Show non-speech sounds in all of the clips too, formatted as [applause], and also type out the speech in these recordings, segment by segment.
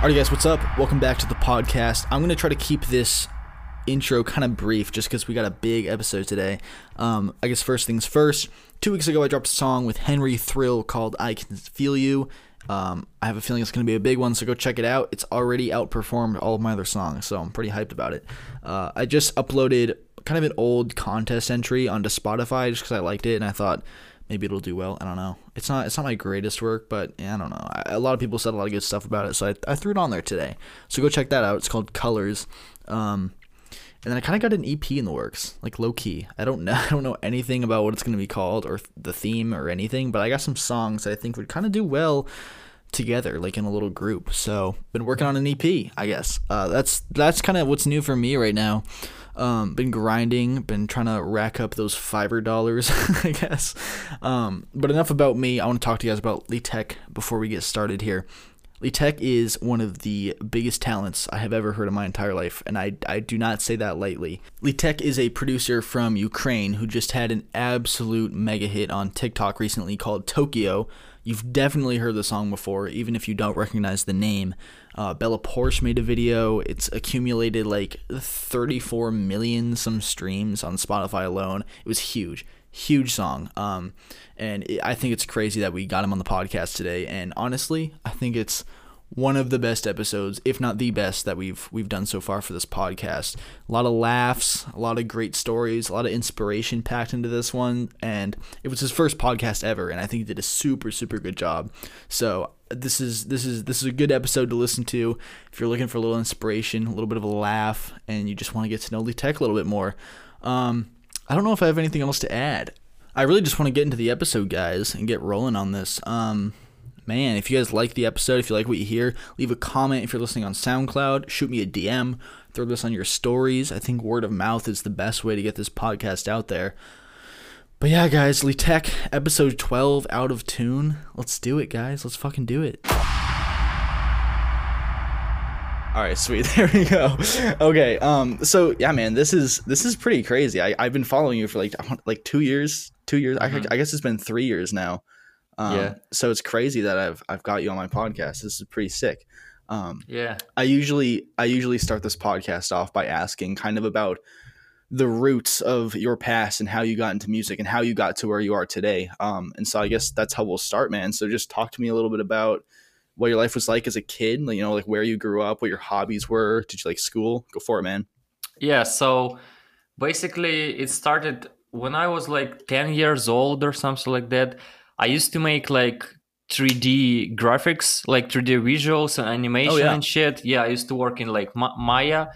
Alright, guys, what's up? Welcome back to the podcast. I'm going to try to keep this intro kind of brief just because we got a big episode today. Um, I guess first things first, two weeks ago I dropped a song with Henry Thrill called I Can Feel You. Um, I have a feeling it's going to be a big one, so go check it out. It's already outperformed all of my other songs, so I'm pretty hyped about it. Uh, I just uploaded kind of an old contest entry onto Spotify just because I liked it and I thought maybe it'll do well. I don't know. It's not it's not my greatest work, but yeah, I don't know. I, a lot of people said a lot of good stuff about it, so I, I threw it on there today. So go check that out. It's called Colors. Um, and then I kind of got an EP in the works, like low key. I don't know. [laughs] I don't know anything about what it's gonna be called or the theme or anything, but I got some songs that I think would kind of do well together, like in a little group. So been working on an EP, I guess. Uh, that's that's kind of what's new for me right now. Um, been grinding, been trying to rack up those Fiverr dollars, [laughs] I guess. Um, but enough about me. I want to talk to you guys about Tech before we get started here. Tech is one of the biggest talents I have ever heard in my entire life, and I, I do not say that lightly. Tech is a producer from Ukraine who just had an absolute mega hit on TikTok recently called Tokyo. You've definitely heard the song before, even if you don't recognize the name. Uh, Bella Poarch made a video. It's accumulated like 34 million some streams on Spotify alone. It was huge, huge song. Um, and it, I think it's crazy that we got him on the podcast today. And honestly, I think it's one of the best episodes, if not the best, that we've we've done so far for this podcast. A lot of laughs, a lot of great stories, a lot of inspiration packed into this one, and it was his first podcast ever, and I think he did a super super good job. So this is this is this is a good episode to listen to if you're looking for a little inspiration, a little bit of a laugh, and you just want to get to know Leat'eq a little bit more. Um, I don't know if I have anything else to add. I really just want to get into the episode, guys, and get rolling on this. Um, man, if you guys like the episode, if you like what you hear, leave a comment. If you're listening on SoundCloud, shoot me a DM, throw this on your stories. I think word of mouth is the best way to get this podcast out there. But yeah, guys, Leat'eq, episode 12, out of tune. Let's do it, guys. Let's fucking do it. All right, sweet. [laughs] There we go. Okay. Um. So yeah, man, this is this is pretty crazy. I I've been following you for like like two years. Two years. Mm-hmm. I, I guess it's been three years now. Um, yeah. So it's crazy that I've I've got you on my podcast. This is pretty sick. Um, yeah. I usually I usually start this podcast off by asking kind of about the roots of your past and how you got into music and how you got to where you are today. Um, and so I guess that's how we'll start, man. So just talk to me a little bit about what your life was like as a kid. You know, like where you grew up, what your hobbies were. Did you like school? Go for it, man. Yeah. So basically, it started when I was like ten years old or something like that. I used to make like 3D graphics, like 3D visuals and animation oh, yeah. and shit. Yeah, I used to work in like Ma- Maya,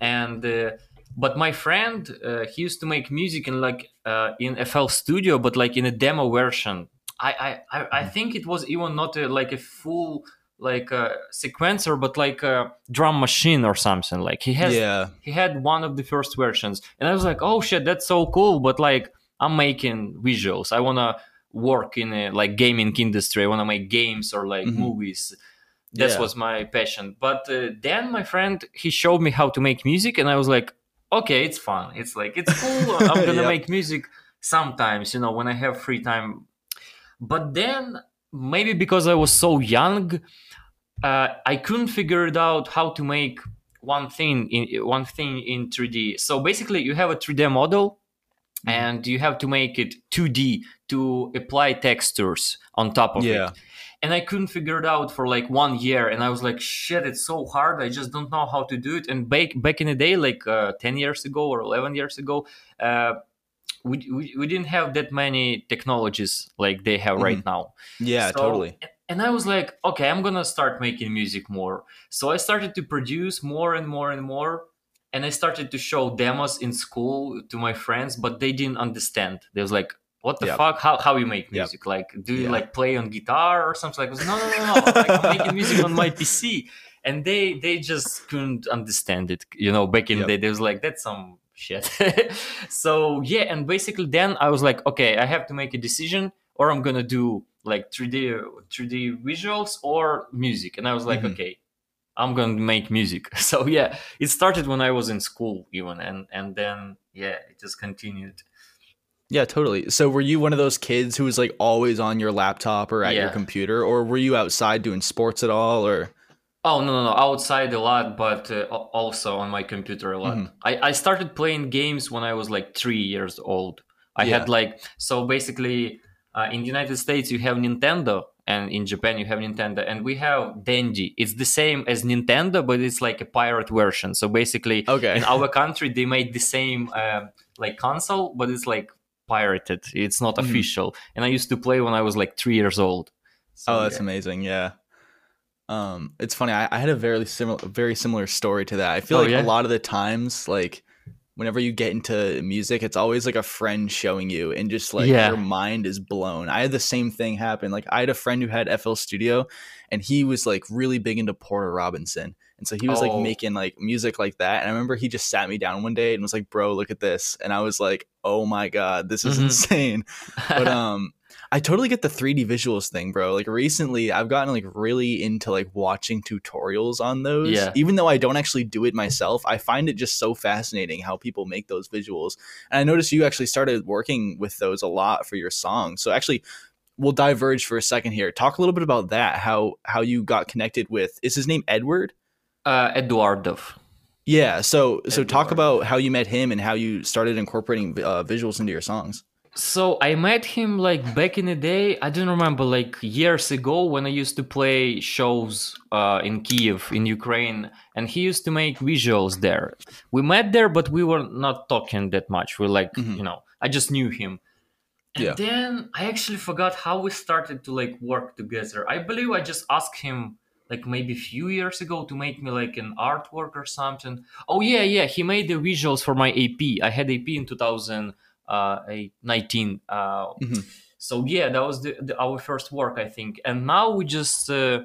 and uh, but my friend uh, he used to make music in like uh, in FL Studio, but like in a demo version. I I I think it was even not a, like a full like a sequencer, but like a drum machine or something. Like he has yeah. he had one of the first versions, and I was like, oh shit, that's so cool. But like I'm making visuals. I wanna work in a like gaming industry. I want to make games or like mm-hmm. movies. That yeah. was my passion. But uh, then my friend he showed me how to make music, and I was like, okay, it's fun. It's like it's cool. [laughs] I'm gonna yep. make music sometimes, you know, when I have free time. But then maybe because I was so young, uh, I couldn't figure it out how to make one thing in one thing in 3D. So basically, you have a 3D model. And you have to make it 2D to apply textures on top of yeah. it. And I couldn't figure it out for like one year, and I was like, "Shit, it's so hard. I just don't know how to do it." And back back in the day, like uh, ten years ago or eleven years ago, uh, we, we, we didn't have that many technologies like they have mm-hmm. right now. Yeah, so, totally. And I was like, okay, I'm gonna start making music more. So I started to produce more and more and more and I started to show demos in school to my friends, but they didn't understand. They was like, "What the yep. fuck? How how you make music? Yep. Like, do you yeah. like play on guitar or something?" Like, no, no, no, no. [laughs] like, I'm making music on my PC, and they they just couldn't understand it. You know, back in yep. the day, they was like, "That's some shit." [laughs] so yeah, and basically then I was like, okay, I have to make a decision, or I'm gonna do like 3D 3D visuals or music, and I was like, mm-hmm. okay I'm going to make music. [laughs] So yeah, it started when I was in school even, and and then yeah, it just continued. Yeah, totally. So were you one of those kids who was like always on your laptop or at yeah. your computer, or were you outside doing sports at all, or? Oh no no no! Outside a lot, but uh, also on my computer a lot. Mhm. I I started playing games when I was like three years old. I Yeah. had like so basically uh, in the United States you have Nintendo, and in Japan you have Nintendo, and we have Dendy. It's the same as Nintendo, but it's like a pirate version. So basically, Okay. in our [laughs] country they made the same uh, like console, but it's like pirated. It's not Mhm. official. And I used to play when I was like three years old. So, oh, that's yeah. amazing. Yeah. Um, it's funny. I, I had a very similar, very similar story to that. I feel Oh, like yeah? a lot of the times, like whenever you get into music, it's always like a friend showing you, and just like Yeah. your mind is blown. I had the same thing happen. Like I had a friend who had FL Studio, and he was like really big into Porter Robinson, and so he was like Oh. making like music like that. And I remember he just sat me down one day and was like, "Bro, look at this," and I was like, "Oh my god, this is Mhm. insane." but [laughs] um i totally get the 3d visuals thing bro. Like recently i've gotten like really into like watching tutorials on those. Yeah. even though i don't actually do it myself i find it just so fascinating how people make those visuals. And i noticed you actually started working with those a lot for your songs so actually we'll diverge for a second here. Talk a little bit about that how how you got connected with is his name edward? Uh, Eduardov. yeah so so talk about how you met him and how you started incorporating uh, visuals into your songs so I met him like back in the day. I don't remember like years ago when I used to play shows uh, in Kiev in Ukraine, and he used to make visuals there. We met there, but we were not talking that much. We like mm-hmm. you know I just knew him. And yeah. then I actually forgot how we started to like work together. I believe I just asked him like maybe a few years ago to make me like an artwork or something. Oh yeah, yeah, he made the visuals for my AP. I had AP in 2000- uh, 19. Uh, mm-hmm. So yeah, that was the, the, our first work, I think. And now we just, uh,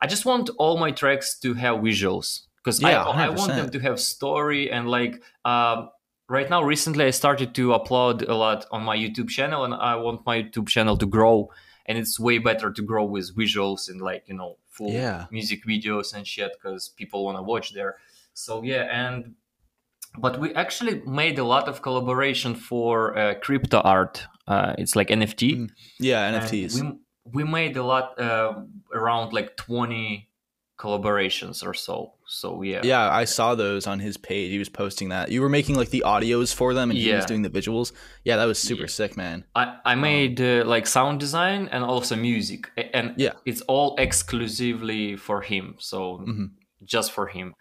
I just want all my tracks to have visuals because yeah, I, I, want them to have story and like um, right now recently i started to upload a lot on my youtube channel and i want my youtube channel to grow and it's way better to grow with visuals and like you know full yeah. music videos and shit because people want to watch there so yeah and but we actually made a lot of collaboration for uh, crypto art uh, it's like nft Mm, yeah and nfts we, we made a lot uh, around like 20 collaborations or so so yeah Yeah, I saw those on his page. He was posting that. You were making like the audios for them, and he was doing the visuals. Yeah, that was super Yeah. sick, man. I, I made uh, like sound design and also music, and Yeah. it's all exclusively for him. So Mhm. just for him.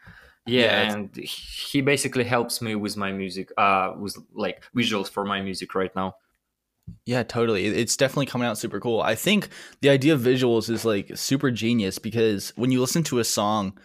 Yeah, Yeah, and he basically helps me with my music, uh, with like visuals for my music right now. Yeah, totally. It's definitely coming out super cool. I think the idea of visuals is like super genius because when you listen to a song,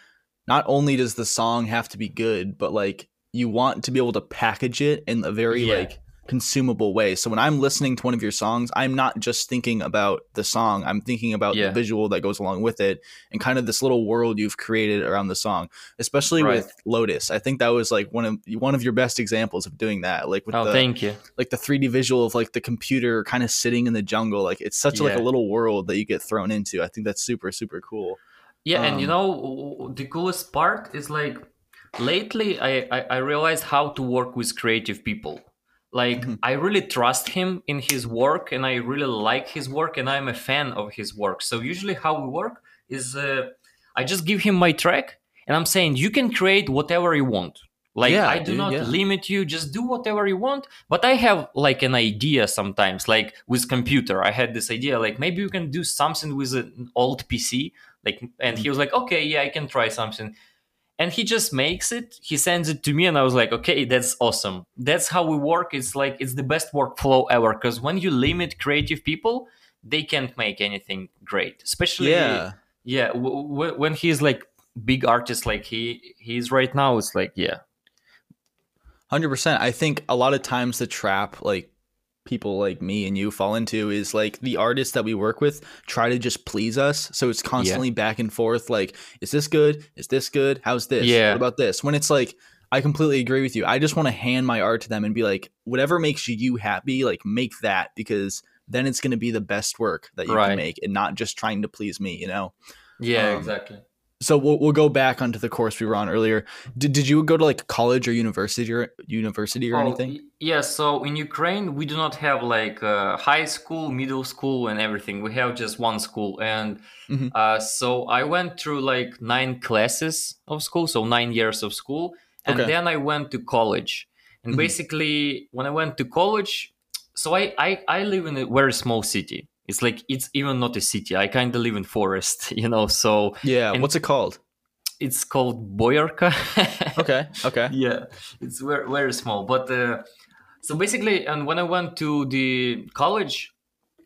not only does the song have to be good, but like you want to be able to package it in a very Yeah. like consumable way. So when I'm listening to one of your songs, I'm not just thinking about the song. I'm thinking about Yeah. the visual that goes along with it and kind of this little world you've created around the song. Especially Right. with Lotus. I think that was like one of one of your best examples of doing that. Like with Oh, the thank you. like the 3D visual of like the computer kind of sitting in the jungle. Like it's such like a little world that you get thrown into. I think that's super super cool. Yeah, and you Um, know the coolest part is like lately I, I I realized how to work with creative people. Like Mhm. I really trust him in his work, and I really like his work, and I'm a fan of his work. So usually how we work is uh, I just give him my track, and I'm saying you can create whatever you want. Like Yeah, I do dude, not yeah. limit you, just do whatever you want. But I have like an idea sometimes, like with computer. I had this idea, like maybe you can do something with an old PC. Like and he was like, Okay, yeah, I can try something. And he just makes it, he sends it to me, and I was like, Okay, that's awesome. That's how we work. It's like it's the best workflow ever. Because when you limit creative people, they can't make anything great. Especially Yeah. yeah, w- w- when he's like big artist like he he's right now, it's like, yeah. Hundred percent. I think a lot of times the trap like people like me and you fall into is like the artists that we work with try to just please us. So it's constantly back and forth. Like, is this good? Is this good? How's this? Yeah. What about this? When it's like, I completely agree with you. I just want to hand my art to them and be like, whatever makes you happy, like make that because then it's going to be the best work that you Right. can make and not just trying to please me. You know. Yeah, Um, exactly. So we'll, we'll go back onto the course we were on earlier. Did, did you go to like college or university or university or Oh, anything? Yeah, so in Ukraine we do not have like uh, high school, middle school, and everything. We have just one school, and Mhm. uh, so I went through like nine classes of school, so nine years of school, and Okay. then I went to college. And Mhm. basically, when I went to college, so I I, I live in a very small city. It's like it's even not a city. I kind of live in forest, [laughs] you know. So Yeah. and- What's it called? it's called Boyarka. [laughs] Okay. Okay. yeah it's very very small but uh, so basically and when i went to the college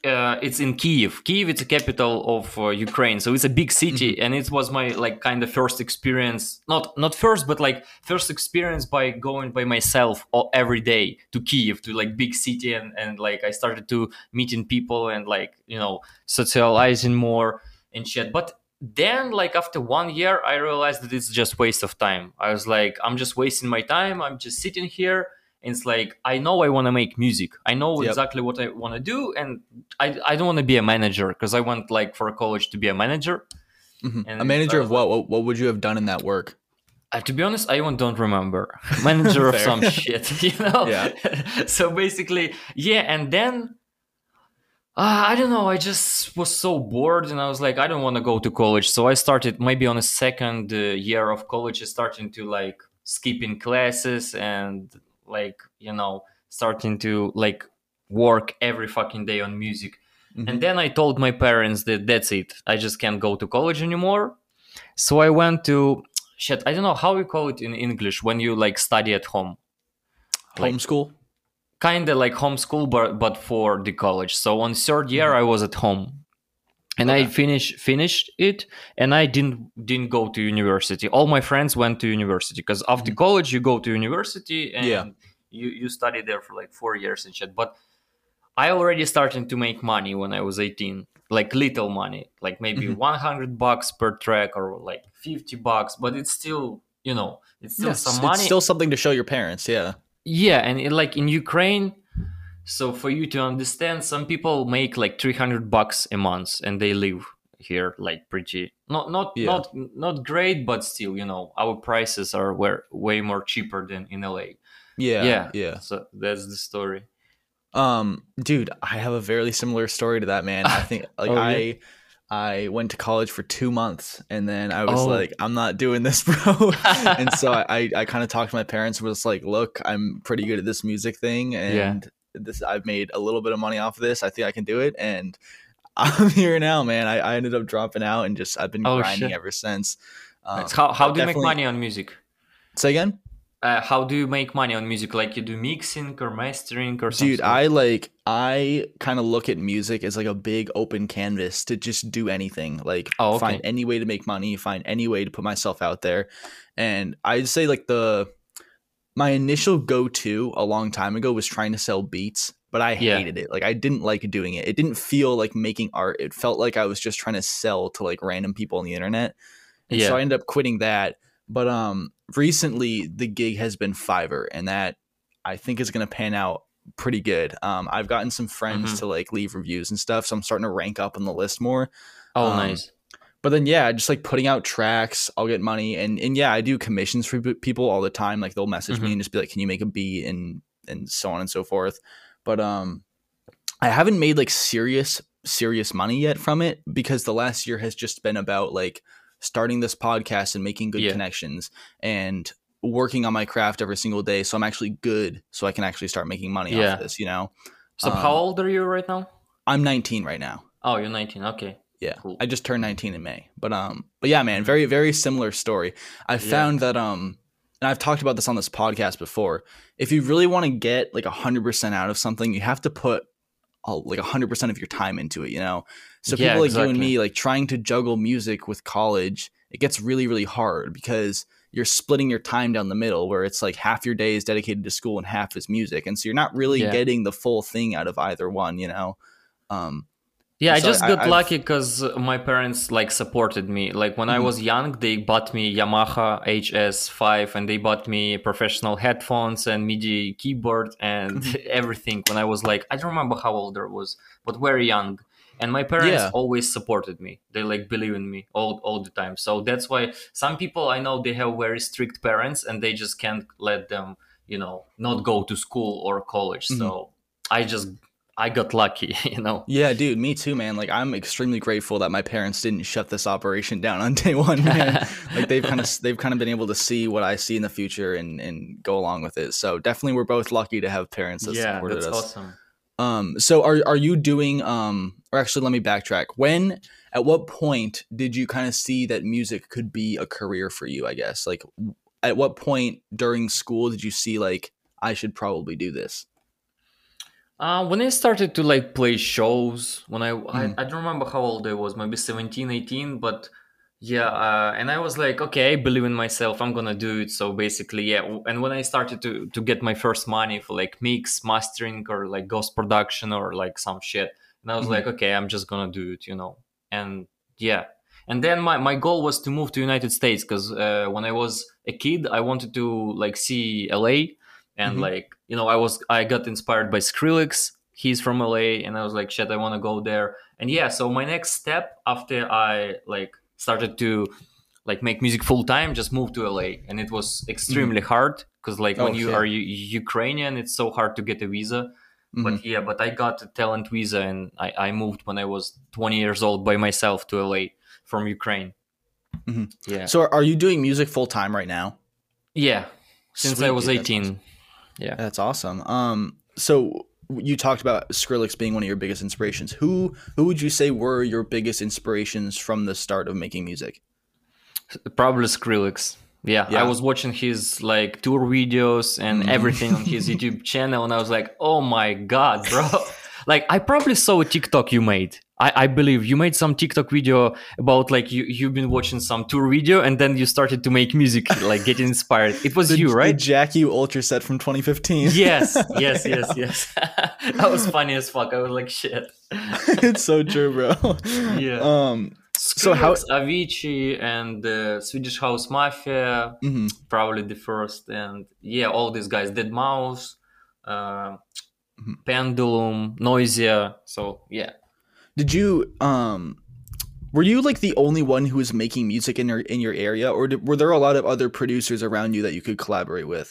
uh, it's in kiev kiev it's a capital of uh, ukraine so it's a big city and it was my like kind of first experience not not first but like first experience by going by myself all, every day to kiev to like big city and and like i started to meeting people and like you know socializing more and shit. But then like after one year i realized that it's just waste of time. I was like i'm just wasting my time. I'm just sitting here and it's like i know i want to make music i know Yep. exactly what i want to do and i, I don't want to be a manager because i want like for college to be a manager Mhm. And A manager of what? what? What would you have done in that work? uh, to be honest, I even don't remember. [laughs] Manager of some shit, [laughs] you know? Yeah. [laughs] so basically, yeah, and then uh, I don't know, I just was so bored and I was like, I don't want to go to college. So I started maybe on a second uh, year of college, starting to like skipping classes and like, you know, starting to like work every fucking day on music. Mhm. And then I told my parents that that's it. I just can't go to college anymore. So I went to shit. I don't know how you call it in English when you like study at home. like- Homeschool. Kind of like homeschool, but but for the college. So on third year, I was at home, and I Okay. finished finished it, and I didn't didn't go to university. All my friends went to university because after college you go to university and Yeah. you you study there for like four years and shit. But I already started to make money when I was 18, like little money, like maybe Mhm. 100 bucks per track or like 50 bucks, but it's still, you know, it's still Yes, some it's still something to show your parents. Yeah. yeah, and it, like in Ukraine, so for you to understand, some people make like 300 bucks a month and they live here like pretty not not Yeah. not not great but still you know our prices are were way more cheaper than in LA Yeah. yeah Yeah. so that's the story Um, dude, I have a very similar story to that, man. I [laughs] think like Oh, yeah? I I went to college for two months and then I was Oh. like, I'm not doing this, [laughs] bro. and so [laughs] I, I, I kind of talked to my parents was like, look, I'm pretty good at this music thing Yeah. This I've made a little bit of money off of this. I think I can do it. And [laughs] I'm here now, man. I, I ended up dropping out and just I've been Oh, grinding shit. ever since. Um, It's how, how do you make money on music say again? uh, how do you make money on music like you do mixing or mastering or something Dude, I like I kind of look at music as like a big open canvas to just do anything. Like Oh, okay. find any way to make money, find any way to put myself out there. And I'd say like the my initial go-to a long time ago was trying to sell beats, but I Yeah. hated it. Like I didn't like doing it. It didn't feel like making art. It felt like I was just trying to sell to like random people on the internet. And so I ended up quitting that. But um recently the gig has been Fiverr and that I think is gonna pan out pretty good. Um I've gotten some friends Mhm. to like leave reviews and stuff, so I'm starting to rank up on the list more. oh um, nice But then yeah, just like putting out tracks, I'll get money and and yeah, I do commissions for people all the time. Like they'll message me Mhm. and just be like, "Can you make a beat?" and and so on and so forth. But um I haven't made like serious serious money yet from it because the last year has just been about like starting this podcast and making good Yeah. connections and working on my craft every single day so I'm actually good so I can actually start making money Yeah. off of this, you know. so um, how old are you right now I'm 19 right now. oh you're 19 okay Yeah. Cool. I just turned 19 in May. But um but yeah, man, very very similar story. I Yeah. found that um and I've talked about this on this podcast before. If you really want to get like 100% out of something, you have to put uh, like 100% of your time into it, you know. So Yeah, people like you and me like trying to juggle music with college, it gets really really hard because you're splitting your time down the middle where it's like half your day is dedicated to school and half is music. And so you're not really Yeah. getting the full thing out of either one, you know. Um Yeah, I just I- got I've- lucky because my parents like supported me. Like when I Mhm. was young, they bought me Yamaha HS5 and they bought me professional headphones and MIDI keyboard and Mm-hmm. [laughs] everything. When I was like, I don't remember how old I was, but very young. and my parents Yeah. always supported me they like believe in me all, all the time so that's why some people i know they have very strict parents and they just can't let them you know not go to school or college Mm-hmm. so i just i got lucky [laughs] you know Yeah, dude, me too, man. Like I'm extremely grateful that my parents didn't shut this operation down on [laughs] day one, man. [laughs] like they've kind of they've kind of been able to see what I see in the future and and go along with it. So definitely, we're both lucky to have parents that yeah supported that's us. awesome Um, so are are you doing um or actually let me backtrack. When at what point did you kind of see that music could be a career for you, I guess? Like at what point during school did you see like I should probably do this? Uh, when I started to like play shows, when I, Mhm. I I don't remember how old I was, maybe 17, 18, but yeah, uh, and I was like, okay, I believe in myself, I'm gonna do it. So basically, yeah. And when I started to to get my first money for like mix, mastering, or like ghost production or like some shit, and I was Mhm. like, okay, I'm just gonna do it, you know. And yeah, and then my my goal was to move to United States because uh, when I was a kid, I wanted to like see LA and Mhm. like you know i was i got inspired by skrillex he's from la and i was like shit i want to go there and yeah so my next step after i like started to like make music full time just moved to la and it was extremely hard because like when Oh, you shit. are U- ukrainian it's so hard to get a visa Mhm. but yeah but i got a talent visa and I, I moved when i was 20 years old by myself to la from ukraine Mhm. yeah So are you doing music full time right now? yeah since i was dude, that's 18 awesome. Yeah That's awesome. Um, so you talked about Skrillex being one of your biggest inspirations. Who who would you say were your biggest inspirations from the start of making music? Probably Skrillex. Yeah, Yeah. I was watching his like tour videos and Mhm. everything on his [laughs] YouTube channel, and I was like, "Oh my god, bro!" [laughs] like, I probably saw a TikTok you made. I, I believe you made some TikTok video about like you you've been watching some tour video, and then you started to make music, like getting inspired. It was The, you, right? Jack U Ultra set from 2015. yes, yes, [laughs] yes, yes. [laughs] that was funny as fuck. I was like, "Shit." [laughs] it's so true, bro. Yeah. Um. So how- Avicii, and uh, Swedish House Mafia. mhm. probably the first and yeah all these guys deadmau5 uh, Mhm. pendulum noisia so yeah Did you um? Were you like the only one who was making music in your in your area, or did, were there a lot of other producers around you that you could collaborate with?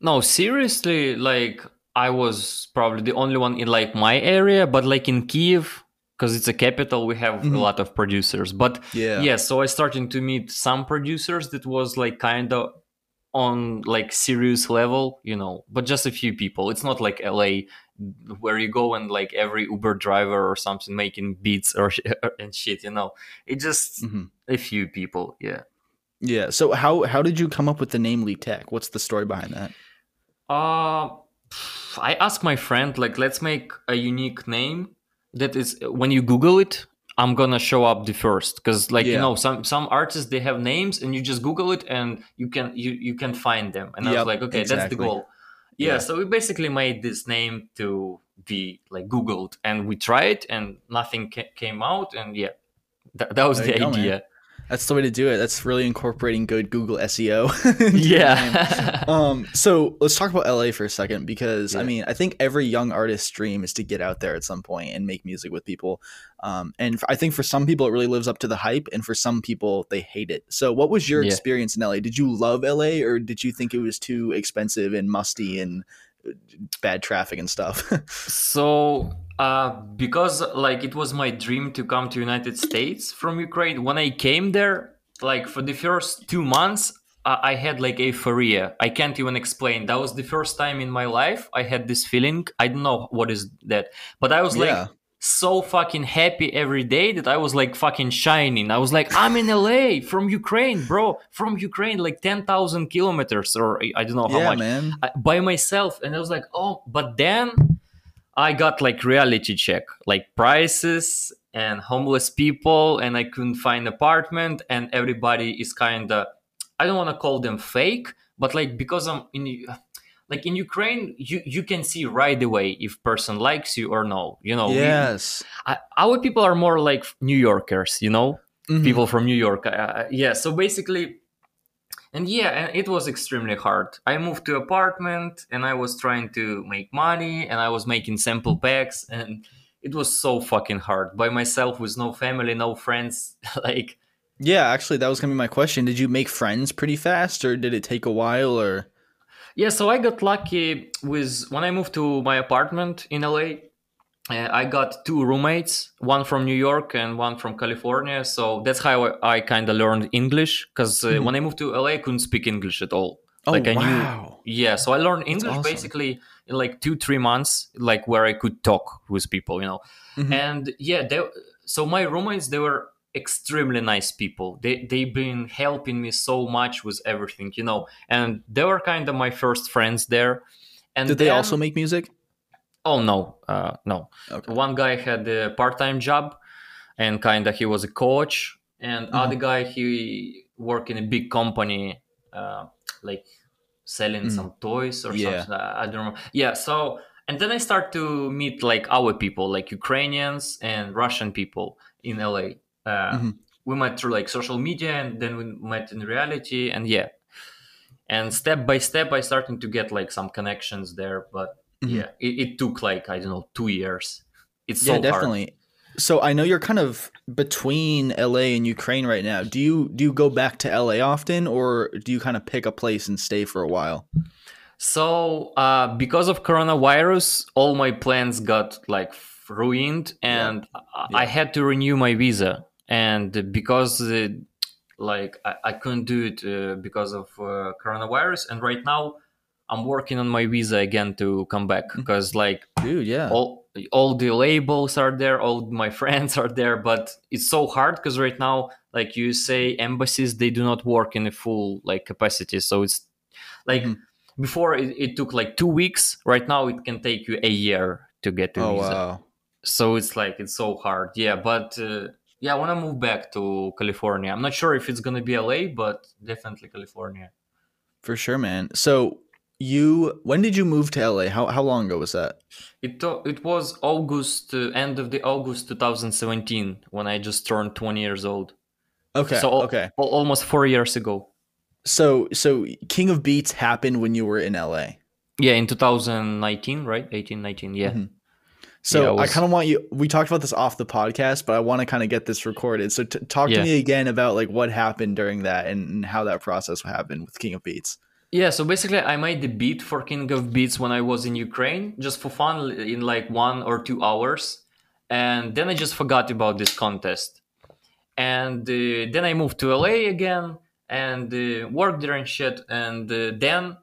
no seriously like i was probably the only one in like my area but like in kiev because it's a capital we have Mhm. a lot of producers but Yeah. yeah so i started to meet some producers that was like kind of on like serious level you know but just a few people it's not like la where you go and like every uber driver or something making beats or [laughs] and shit you know? It just hmm a few people yeah. Yeah. So how how did you come up with the name Leat'eq? What's the story behind that? uh i asked my friend like let's make a unique name that is when you google it i'm gonna show up the first. Because like you know some some artists they have names and you just google it and you can you you can find them. And i was like okay that's the goal yeah, Yeah. so we basically made this name to be like googled and we tried and nothing ca- came out and yeah that, that was There the you go, man. idea That's the way to do it. That's really incorporating good Google SEO. [laughs] into your name. yeah [laughs] um so let's talk about la for a second because i mean i think every young artist's dream is to get out there at some point and make music with people um and f- i think for some people it really lives up to the hype and for some people they hate it so what was your Yeah. experience in la did you love la or did you think it was too expensive and musty and uh, bad traffic and stuff [laughs] so uh, because like it was my dream to come to united states from ukraine when i came there like for the first two months I I had like euphoria. I can't even explain. That was the first time in my life I had this feeling. I don't know what is that, but I was like Yeah. so fucking happy every day that I was like fucking shining. I was like, I'm in LA from Ukraine, bro, from Ukraine, like 10,000 kilometers or I don't know how yeah much man I, by myself. And I was like, oh, but then I got like reality check, like prices and homeless people, and I couldn't find apartment, and everybody is kind of, I don't want to call them fake, but like because I'm in, like in Ukraine, you you can see right away if person likes you or no. You know, we- yes I, our people are more like New Yorkers, you know, Mhm. people from New York. Uh, yeah, so basically, and yeah, and it was extremely hard. I moved to apartment and I was trying to make money and I was making sample packs and it was so fucking hard by myself with no family, no friends. [laughs] like Yeah, actually, that was gonna be my question. Did you make friends pretty fast, or did it take a while? Or Yeah, so I got lucky with when I moved to my apartment in LA. Uh, I got two roommates, one from New York and one from California. So that's how I, I kind of learned English. Because uh, Mhm. when I moved to LA, I couldn't speak English at all. oh Like, I knew- wow, Yeah, so I learned English awesome. basically in like two, three months, like where I could talk with people, you know. Mhm. And yeah, they, so my roommates, they were extremely nice people. They they've been helping me so much with everything, you know. And they were kind of my first friends there. And did they also make music? Oh no, uh, no. Okay. One guy had a part-time job, and kind of he was a coach, and Mhm. other guy he worked in a big company, uh, like selling Mm. some toys or Yeah. something. I don't know. Yeah. So and then I start to meet like our people, like Ukrainians and Russian people in LA. Uh, Mhm. We met through like social media, and then we met in reality, and yeah. And step by step, I started to get like some connections there, but Mhm. yeah, it, it took like I don't know two years. It's so yeah, hard. definitely. So I know you're kind of between LA and Ukraine right now. Do you do you go back to LA often, or do you kind of pick a place and stay for a while? So uh, because of coronavirus, all my plans got like ruined, and I- I had to renew my visa. And because uh, like I, I couldn't do it uh, because of uh, coronavirus, and right now I'm working on my visa again to come back Mm-hmm. because like Dude, yeah. all all the labels are there all my [laughs] friends are there but it's so hard because right now like you say embassies they do not work in a full like capacity so it's like Mhm. before it, it took like two weeks right now it can take you a year to get a oh visa wow. so it's like it's so hard yeah but uh, yeah i want to move back to california i'm not sure if it's gonna be la but definitely california For sure, man. So you when did you move to LA? How how long ago was that? It it was August, uh, end of the August 2017 when I just turned 20 years old. Okay. So okay. al- almost four years ago. So so King of Beats happened when you were in LA. Yeah, in 2019, right? 18, 19. Yeah. Mhm. So Yeah, I was- kind of want you. We talked about this off the podcast, but I want to kind of get this recorded. So t- talk to me again about like what happened during that and, and how that process happened with King of Beats. Yeah, so basically, I made the beat for King of Beats when I was in Ukraine, just for fun, in like one or two hours. And then I just forgot about this contest. And uh, then I moved to LA again and uh, worked there and shit. And uh, then,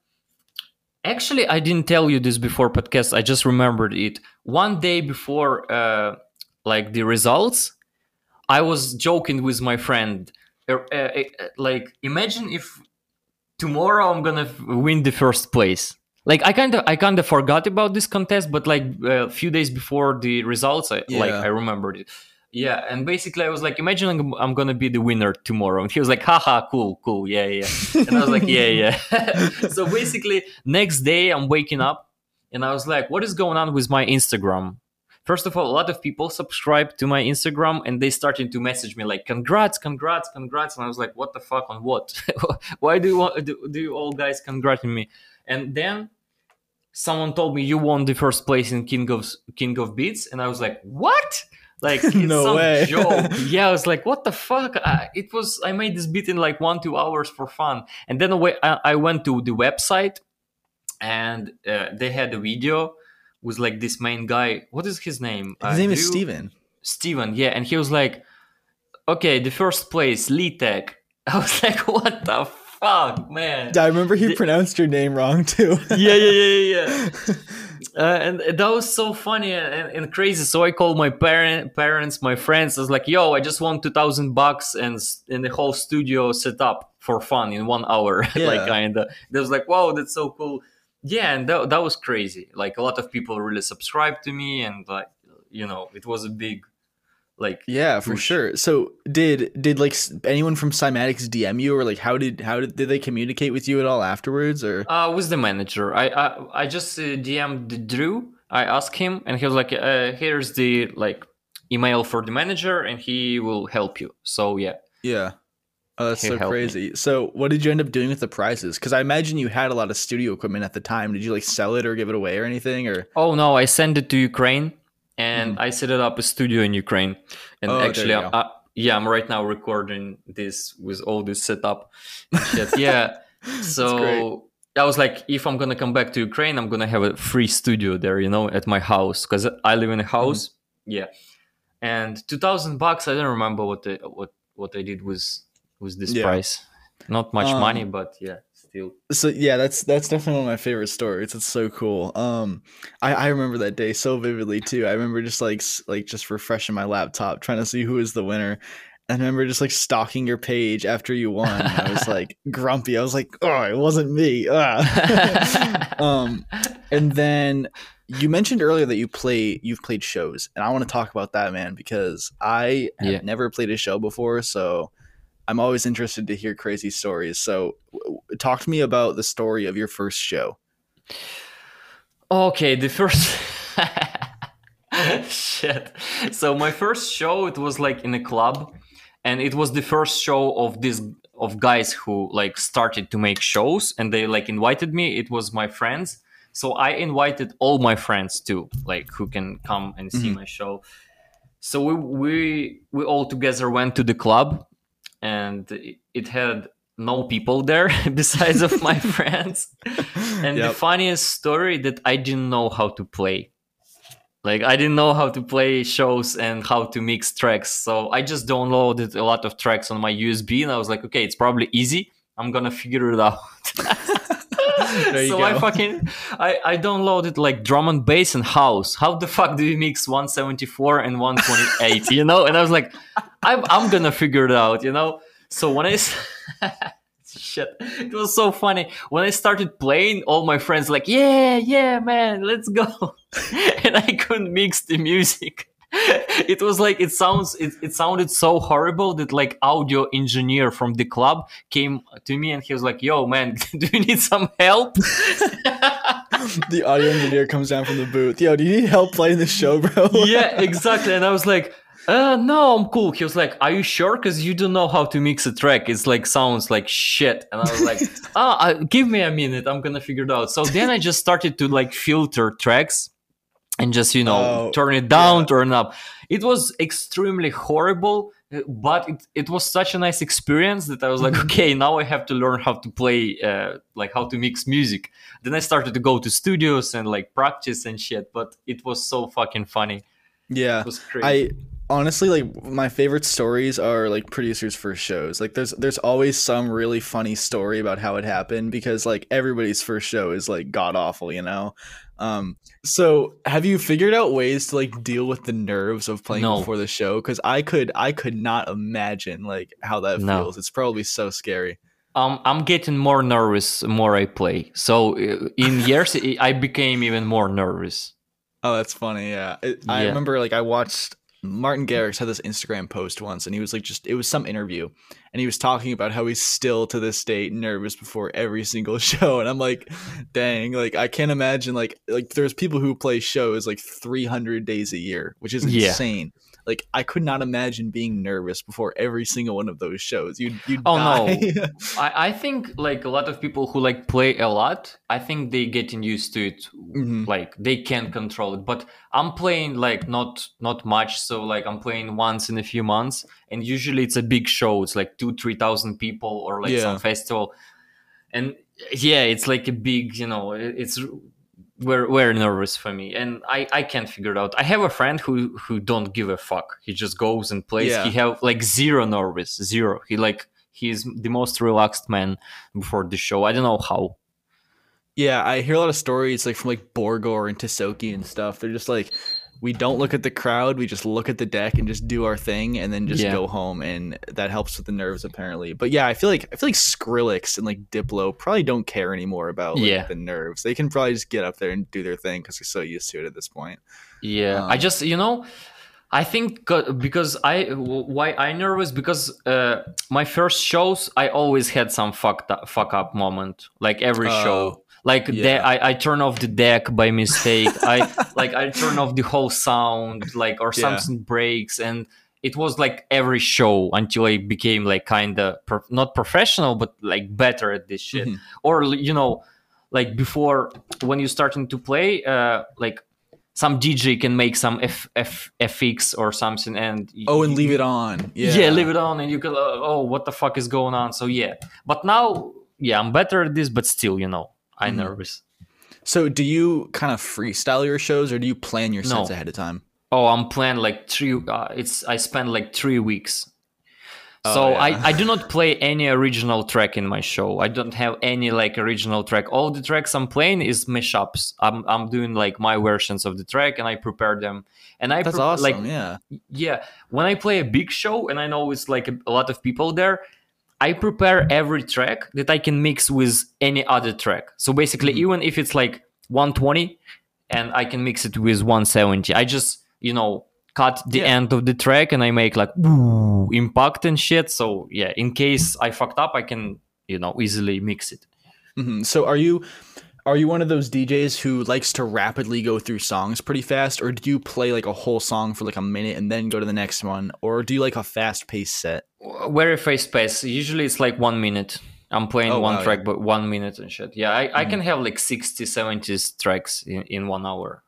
actually, I didn't tell you this before podcast. I just remembered it. One day before, uh, like the results, I was joking with my friend. Uh, uh, uh, like, imagine if tomorrow I'm gonna f- win the first place. Like I kind of I kind of forgot about this contest, but like a few days before the results, I, like I remembered it. Yeah, and basically I was like, imagine I'm, I'm gonna be the winner tomorrow, and he was like, haha, cool, cool, yeah, yeah. And I was like, yeah, yeah. [laughs] so basically, next day I'm waking up, and I was like, what is going on with my Instagram? First of all, a lot of people subscribe to my Instagram and they started to message me like, "Congrats, congrats, congrats!" And I was like, "What the fuck on what? [laughs] Why do you want do, do you all guys congratulate me?" And then someone told me you won the first place in King of King of Beats, and I was like, "What?" Like [laughs] it's No some way. joke. [laughs] yeah, I was like, "What the fuck?" I, it was I made this beat in like one two hours for fun, and then I, I went to the website, and uh, they had a video with like this main guy. What is his name? His Uh, name is you- Steven. Steven, yeah, and he was like, "Okay, the first place, Litek." [laughs] I was like, "What the fuck, man?" I remember he The- pronounced your name wrong too. [laughs] yeah, yeah, yeah, yeah. yeah. [laughs] Uh, and that was so funny and, and crazy. So I called my parent, parents, my friends. I was like, "Yo, I just won two thousand bucks and and the whole studio set up for fun in one hour." Yeah. like kinda. They was like, "Wow, that's so cool." Yeah, and that, that was crazy. Like a lot of people really subscribed to me, and like you know, it was a big, like yeah, for sure. So did did like anyone from Cymatics DM you or like how did how did did they communicate with you at all afterwards or Uh, with the manager, I I, I just uh, DM'd Drew. I asked him, and he was like, uh, "Here's the like email for the manager, and he will help you." So yeah, yeah. Oh, that's so helped me. crazy. So, what did you end up doing with the prizes? Because I imagine you had a lot of studio equipment at the time. Did you like sell it or give it away or anything? Or Oh no, I sent it to Ukraine. and I set it up a studio in Ukraine. And. Oh, actually, go. uh, yeah, I'm right now recording this with all this setup. yeah. [laughs] So I was like, if I'm gonna come back to Ukraine, I'm gonna have a free studio there, you know, at my house because I live in a Mm-hmm. house. Yeah. And two thousand bucks. I don't remember what the, what what I did with with this Yeah. price. Not much Um, money, but yeah, still. so yeah that's that's definitely one of my favorite stories it's so cool um i i remember that day so vividly too i remember just like like just refreshing my laptop trying to see who was the winner and I remember just like stalking your page after you won. I was [laughs] like grumpy. I was like, "Oh, it wasn't me." Ah. [laughs] um, and then you mentioned earlier that you play, you've played shows, and I want to talk about that, man, because I have Yeah. never played a show before, so I'm always interested to hear crazy stories. So, w- talk to me about the story of your first show. Okay, the first [laughs] shit. So my first show it was like in a club and it was the first show of this of guys who like started to make shows and they like invited me. It was my friends. So I invited all my friends too, like who can come and see Mhm. my show. So we we we all together went to the club and it, had no people there [laughs] besides of my [laughs] friends. And the funniest story that I didn't know how to play. Like I didn't know how to play shows and how to mix tracks. So I just downloaded a lot of tracks on my USB and I was like, okay, it's probably easy. I'm gonna figure it out. [laughs] So I fucking I, I downloaded like drum and bass and house. How the fuck do you mix 174 and 128? you know? And I was like, I'm I'm gonna figure it out, you know? So when I [laughs] shit, it was so funny. When I started playing, all my friends like, yeah, yeah, man, let's go. [laughs] and I couldn't mix the music. [laughs] It was like it sounds it, it sounded so horrible that like audio engineer from the club came to me and he was like, "Yo, man, do you need some help?" the audio engineer comes down from the booth. Yo, do you need help playing the show, bro? yeah, exactly. And I was like, uh, no, I'm cool. He was like, are you sure? Because you don't know how to mix a track. It's like sounds like shit. And I was like, [laughs] ah, give me a minute. I'm gonna figure it out. So then I just started to like filter tracks and just you know Oh, turn it down, yeah. turn up. It was extremely horrible, uh, but it, it was such a nice experience that I was like, Mm-hmm. okay, now I have to learn how to play, uh, like how to mix music. Then I started to go to studios and like practice and shit. But it was so fucking funny. yeah. It was crazy. I honestly like my favorite stories are like producers first shows. Like there's there's always some really funny story about how it happened because like everybody's first show is like god awful, you know. Um so have you figured out ways to like deal with the nerves of playing No. before the show cuz I could I could not imagine like how that No. feels. It's probably so scary. um, I'm getting more nervous the more I play. So uh, in years, [laughs] I- became even more nervous. Oh, that's funny. Yeah. It, I Yeah. remember like I watched Martin Garrix had this Instagram post once and he was like just it was some interview and he was talking about how he's still to this day nervous before every single [laughs] show and I'm like dang like I can't imagine like like there's people who play shows like 300 days a year which is Yeah. insane. Like I could not imagine being nervous before every single one of those shows. You'd, you Oh, die. no. [laughs] I, I think like a lot of people who like play a lot, I think they getting used to it. Mhm. Like they can control it. But I'm playing like not not much. So like I'm playing once in a few months, and usually it's a big show. It's like two three thousand people or like Yeah. some festival, and yeah, it's like a big. You know, it- it's very very nervous for me, and I I can't figure it out. I have a friend who who don't give a fuck. He just goes and plays. Yeah. He have like zero nervous, zero. He like he's the most relaxed man before the show. I don't know how. Yeah, I hear a lot of stories like from like Borgore and Tisoki and stuff. They're just like, we don't look at the crowd, we just look at the deck and just do our thing and then just Yeah. go home and that helps with the nerves apparently. But yeah, I feel like I feel like Skrillex and like Diplo probably don't care anymore about like, Yeah. the nerves. They can probably just get up there and do their thing because they're so used to it at this point. Yeah, I Um, just you know, I think because I why I nervous because uh, my first shows I always had some fucked up, fuck up moment like every Oh, show. Like yeah. de- I, I turn off the deck by mistake. I [laughs] like I turn off the whole sound like or Yeah. something breaks and it was like every show until I became like kind of pro- not professional but like better at this shit Mhm. or you know like before when you're starting to play uh like some DJ can make some F, F, FX or something and Oh, and leave it on. Yeah. yeah. leave it on and you can uh, oh what the fuck is going on so yeah but now yeah i'm better at this but still you know i'm Mhm. nervous So, do you kind of freestyle your shows, or do you plan your sets No. ahead of time? oh i'm planning like three uh, it's i spend like three weeks Oh, so yeah. I, I do not [laughs] play any original track in my show i don't have any like original track all the tracks i'm playing is mashups i'm, I'm doing like my versions of the track and i prepare them and i That's pre- awesome. like yeah. yeah when i play a big show and i know it's like a, a lot of people there i prepare every track that i can mix with any other track so basically Mhm. even if it's like 120 and i can mix it with 170 i just you know cut the Yeah. end of the track and i make like "Ooh," impact and shit so yeah in case i fucked up i can you know easily mix it hmm So, are you are you one of those DJs who likes to rapidly go through songs pretty fast, or do you play like a whole song for like a minute and then go to the next one, or do you like a fast paced set? Very fast pace usually it's like one minute i'm playing Oh, one wow, track but one minute and shit yeah i, I Mhm. can have like 60 70 tracks in, in one hour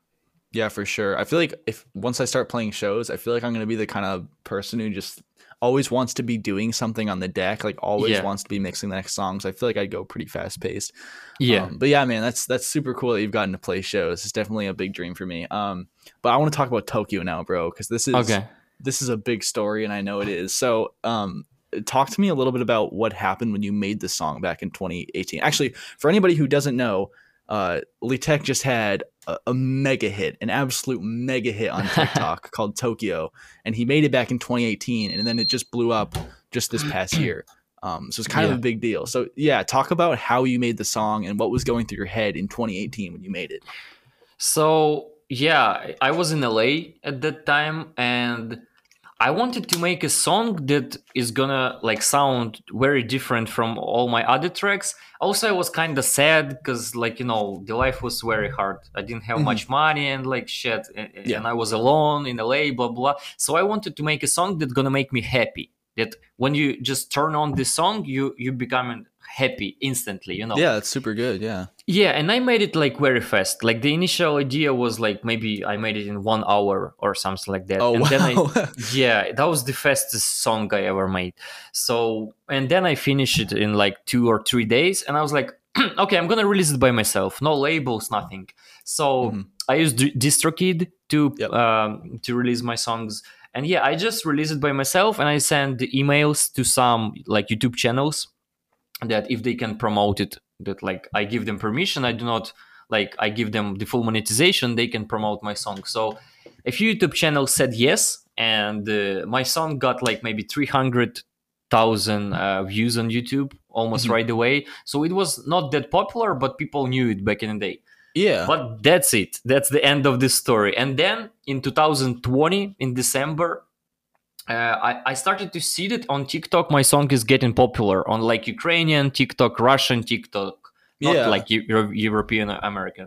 Yeah, for sure. I feel like if once I start playing shows, I feel like I'm gonna be the kind of person who just always wants to be doing something on the deck, like always Yeah. wants to be mixing the next song. So I feel like I'd go pretty fast paced. yeah Um, but yeah, man, that's that's super cool that you've gotten to play shows. It's definitely a big dream for me. Um, but I want to talk about Tokyo now, bro, because this is okay this is a big story, and I know it is. So, um, talk to me a little bit about what happened when you made the song back in 2018. Actually, for anybody who doesn't know, uh, just had a, a mega hit, an absolute mega hit on [laughs] TikTok called Tokyo, and he made it back in 2018, and then it just blew up just this past [clears throat] year. Um, so it's kind of a big deal. So yeah, talk about how you made the song and what was going through your head in 2018 when you made it. So yeah, I was in LA at that time, and I wanted to make a song that is gonna like sound very different from all my other tracks. Also, I was kind of sad because like you know the life was very hard. I didn't have Mhm. much money and like shit, and, Yeah. and I was alone in LA. Blah blah. So I wanted to make a song that's gonna make me happy. That when you just turn on the song, you you become happy instantly. You know. Yeah, it's super good. Yeah. Yeah, and I made it like very fast. Like the initial idea was like maybe I made it in one hour or something like that. Oh and wow. then I [laughs] yeah, that was the fastest song I ever made. So and then I finished it in like two or three days, and I was like, [clears throat] okay, I'm gonna release it by myself, no labels, nothing. So Mhm. I used DistroKid to Yep. um, to release my songs, and yeah, I just released it by myself, and I sent the emails to some like YouTube channels that if they can promote it that like i give them permission i do not like i give them the full monetization they can promote my song. So a few youtube channels said yes and uh, my song got like maybe 300000 uh, views on youtube almost Mhm. right away. So it was not that popular but people knew it back in the day. Yeah. but that's it. That's the end of this story. And then in 2020 in december uh, I, I started to see that on tiktok my song is getting popular on like ukrainian tiktok russian tiktok not Yeah. like Euro- european american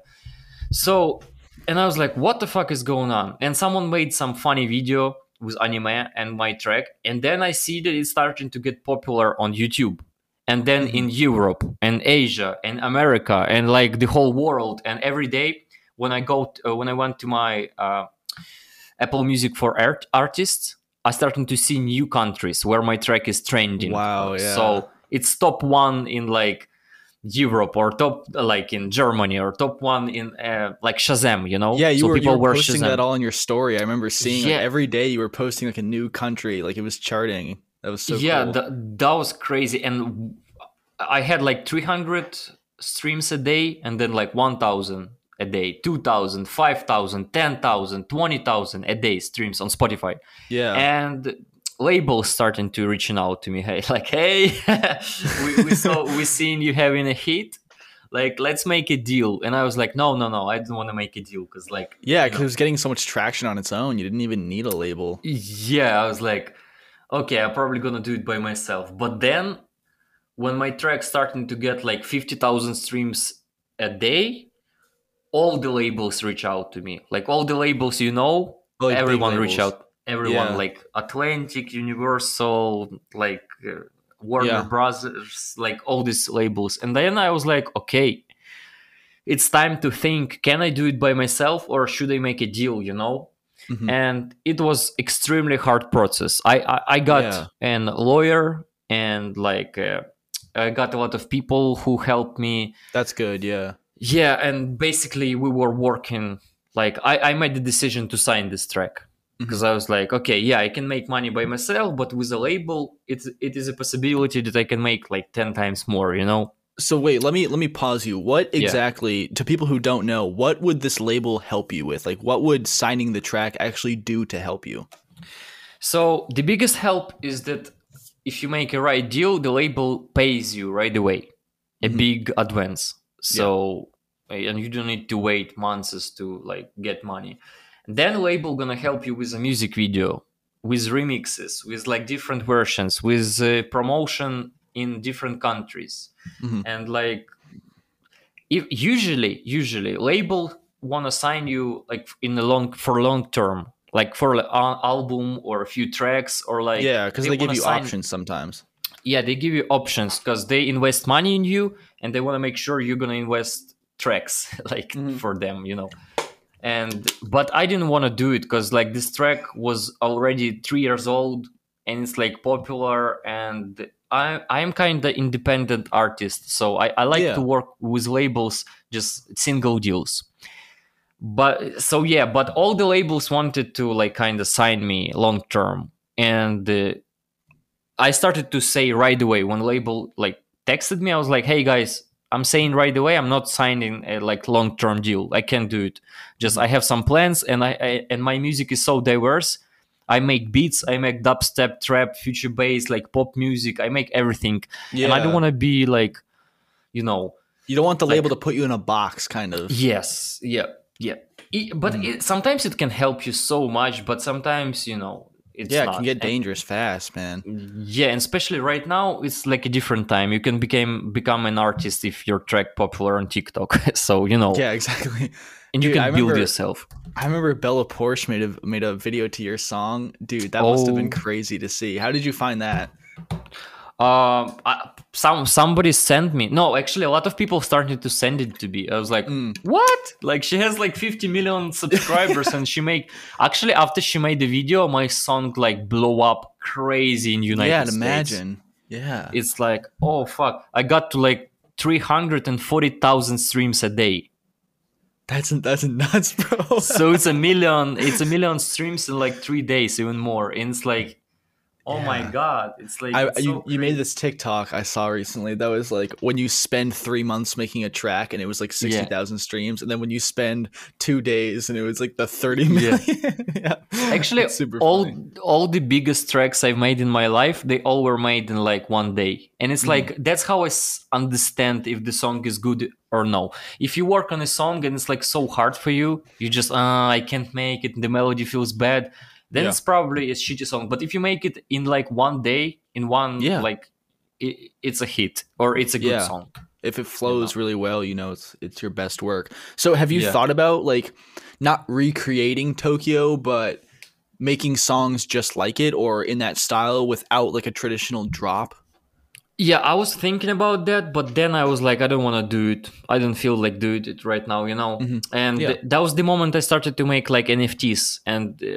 so and i was like what the fuck is going on and someone made some funny video with anime and my track and then i see that it's starting to get popular on youtube and then Mhm. in europe and asia and america and like the whole world and every day when i go uh, when i went to my uh, apple music for art artists i started to see new countries where my track is trending Wow, yeah. so it's top one in like Europe or top like in Germany or top one in uh, like Shazam, you know? Yeah, you so were, you people were were posting Shazam. that all in your story. I remember seeing Yeah. like every day you were posting like a new country, like it was charting. That was so yeah, cool. tha- that was crazy, and I had like 300 streams a day, and then like 1,000 a day, 2,000, 5,000, 10,000, 20,000 a day streams on Spotify, yeah. and labels starting to reaching out to me hey [laughs] like hey [laughs] we, we saw we seen you having a hit like let's make a deal and i was like no no no i don't want to make a deal because like yeah, because it was getting so much traction on its own. You didn't even need a label. yeah i was like okay i'm probably gonna do it by myself but then when my track starting to get like 50000 streams a day all the labels reach out to me like all the labels you know Oh, Like everyone reach out everyone Yeah. like atlantic universal like uh, warner Yeah. brothers like all these labels and then i was like okay it's time to think can i do it by myself or should i make a deal you know Mhm. and it was extremely hard process i i, I got Yeah. an lawyer and like uh, i got a lot of people who helped me That's good. Yeah. Yeah and basically we were working like i i made the decision to sign this track because i was like okay yeah i can make money by myself but with a label it's it is a possibility that i can make like 10 times more you know So wait, let me let me pause you. What Yeah. exactly to people who don't know, what would this label help you with? Like what would signing the track actually do to help you? So the biggest help is that if you make a right deal, the label pays you right away, a Mhm. big advance. So and you don't need to wait months to like get money. Then label gonna help you with a music video, with remixes, with like different versions, with uh, promotion in different countries, Mhm. and like if usually usually label want to sign you like in the long for long term like for an album or a few tracks or like yeah, because they, give you sign- options sometimes. yeah they give you options because they invest money in you and they want to make sure you're gonna invest tracks [laughs] like Mhm. for them you know and but i didn't want to do it because like this track was already three years old and it's like popular and i i'm kind of independent artist so i, I like Yeah. to work with labels just single deals but so yeah but all the labels wanted to like kind of sign me long term and uh, i started to say right away when label like texted me i was like hey guys i'm saying right away i'm not signing a like long term deal i can't do it just i have some plans and I, I and my music is so diverse i make beats i make dubstep trap future bass like pop music i make everything Yeah. and i don't want to be like you know you don't want the like- label to put you in a box kind of. Yes, yeah, yeah. I- but Mm. it, sometimes it can help you so much, but sometimes you know it's yeah, it can get dangerous fast, man. yeah, and especially right now, it's like a different time. You can become become an artist if your track popular on TikTok. [laughs] so you know, Yeah, exactly. and you Dude, I can build yourself. I remember Bella Poarch made a made a video to your song. Dude, that must have been Oh. crazy to see. How did you find that? Um, I, some somebody sent me. No, actually, a lot of people started to send it to me. I was like, Mm. what? Like she has like 50 million [laughs] subscribers, and she make actually after she made the video, my song like blow up crazy in United yeah, States. imagine. Yeah. It's like, oh fuck, I got to like 340,000 streams a day. That's that's nuts, bro. So it's a [laughs] million. It's a million streams in like three days, even more. And it's like, oh my god, it's like I, it's you, so you made this TikTok I saw recently that was like when you spend three months making a track and it was like Yeah. sixty thousand streams, and then when you spend two days and it was like the thirty million. [laughs] Yeah, Actually, super all funny. all the biggest tracks I've made in my life, they all were made in like one day, and it's Mhm. like that's how I s- understand if the song is good or no. If you work on a song and it's like so hard for you, you just uh, I can't make it. The melody feels bad. Then Yeah. it's probably a shitty song. But if you make it in like one day, in one Yeah. like, it, it's a hit or it's a good Yeah. song. if it flows really well, you know it's it's your best work. So have you thought about like not recreating Tokyo, but making songs just like it or in that style without like a traditional drop? Yeah, I was thinking about that, but then I was like, I don't want to do it. I don't feel like doing it right now, you know. Mhm. And Yeah. th- that was the moment I started to make like NFTs. And uh,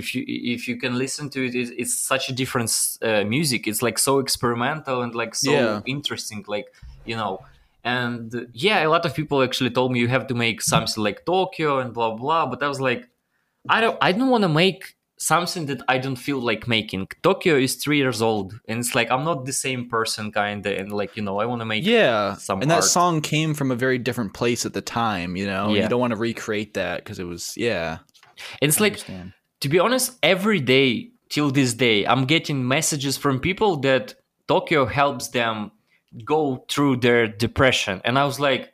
if you if you can listen to it, it's, it's such a different uh, music. It's like so experimental and like so Yeah. interesting, like you know. And uh, yeah, a lot of people actually told me you have to make something like Tokyo and blah blah. But I was like, I don't I don't want to make something that I don't feel like making. Tokyo is three years old, and it's like I'm not the same person, kinda, and like you know, I want to make Yeah, some and that art. song came from a very different place at the time. You know, Yeah. you don't want to recreate that because it was yeah. And it's I like understand. to be honest, every day till this day, I'm getting messages from people that Tokyo helps them go through their depression, and I was like,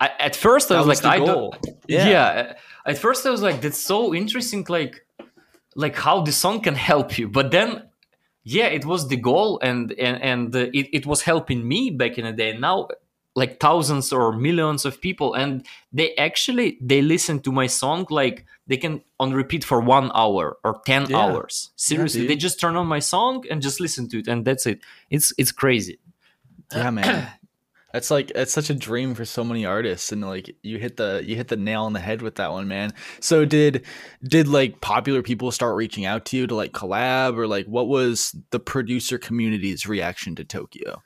I, at first I was, was like, I goal. don't, Yeah. yeah. At first I was like, that's so interesting, like, like how the song can help you, but then. Yeah, it was the goal, and and and uh, it, it was helping me back in the day. Now, like thousands or millions of people, and they actually they listen to my song like they can on repeat for one hour or 10 Yeah. hours seriously dude. they just turn on my song and just listen to it and that's it it's it's crazy Yeah, man. [clears throat] That's like it's such a dream for so many artists, and like you hit the you hit the nail on the head with that one, man. So did did like popular people start reaching out to you to like collab, or like what was the producer community's reaction to Tokyo?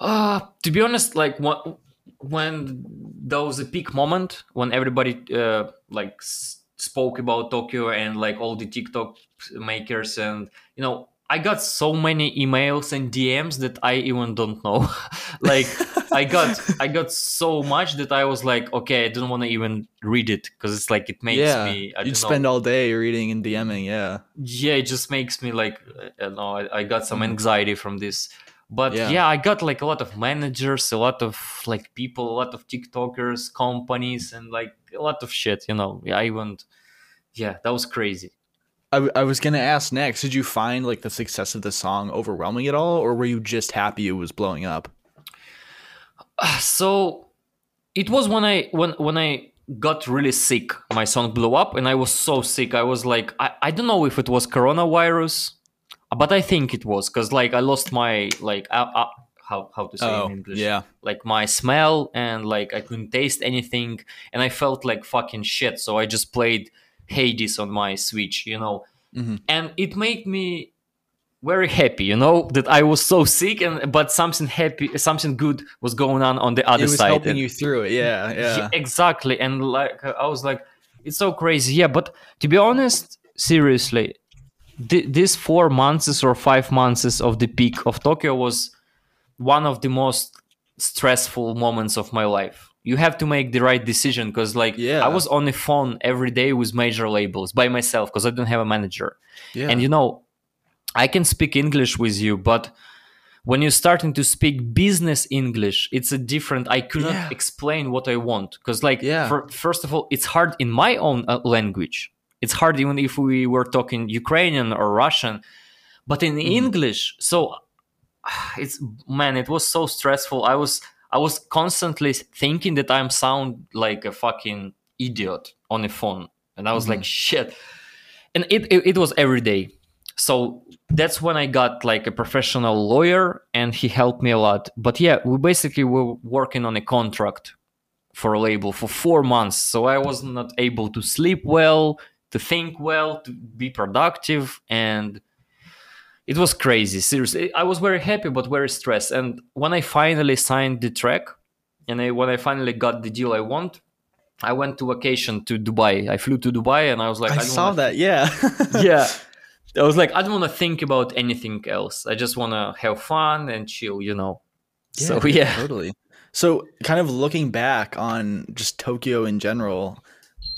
Uh, to be honest, like what when there was a peak moment when everybody uh, like spoke about Tokyo and like all the TikTok makers and you know I got so many emails and DMs that I even don't know. [laughs] like I got I got so much that I was like, okay, I don't want to even read it because it's like it makes yeah, me. I you'd don't spend know, all day reading and DMing. Yeah, yeah, it just makes me like, uh, I don't know, I, I got some mm. anxiety from this. But Yeah. yeah. I got like a lot of managers, a lot of like people, a lot of TikTokers, companies, and like a lot of shit. You know, I went. Yeah, that was crazy. I, w- I was gonna ask next. Did you find like the success of the song overwhelming at all, or were you just happy it was blowing up? [sighs] so it was when i when when i got really sick my song blew up and i was so sick i was like i, I don't know if it was coronavirus but i think it was because like i lost my like uh, uh, how, how to say Oh, in english yeah. like my smell and like i couldn't taste anything and i felt like fucking shit so i just played hades on my switch you know Mhm. and it made me very happy you know that i was so sick and but something happy something good was going on on the other side. It was side helping And- you through it. Yeah, yeah. yeah, exactly and like i was like it's so crazy yeah but to be honest seriously th- these four months or five months of the peak of tokyo was one of the most stressful moments of my life you have to make the right decision because like Yeah. i was on the phone every day with major labels by myself because i don't have a manager yeah. and you know i can speak english with you but when you're starting to speak business english it's a different i cannot Yeah. explain what i want because like Yeah. for, first of all it's hard in my own uh, language it's hard even if we were talking ukrainian or russian but in Mm-hmm. english so [sighs] it's man it was so stressful i was i was constantly thinking that i'm sound like a fucking idiot on the phone. And i was Mm-hmm. like shit. And it, it it was every day. So that's when i got like a professional lawyer and he helped me a lot. But yeah we basically were working on a contract for a label for four months. So i was not able to sleep well to think well to be productive. And it was crazy seriously i was very happy but very stressed and when i finally signed the track and I, when i finally got the deal i want i went to vacation to dubai i flew to dubai and i was like I, don't saw wanna- that. Yeah. [laughs] yeah [laughs] i was like i don't want to think about anything else i just want to have fun and chill you know so yeah totally. So, kind of looking back on just Tokyo in general,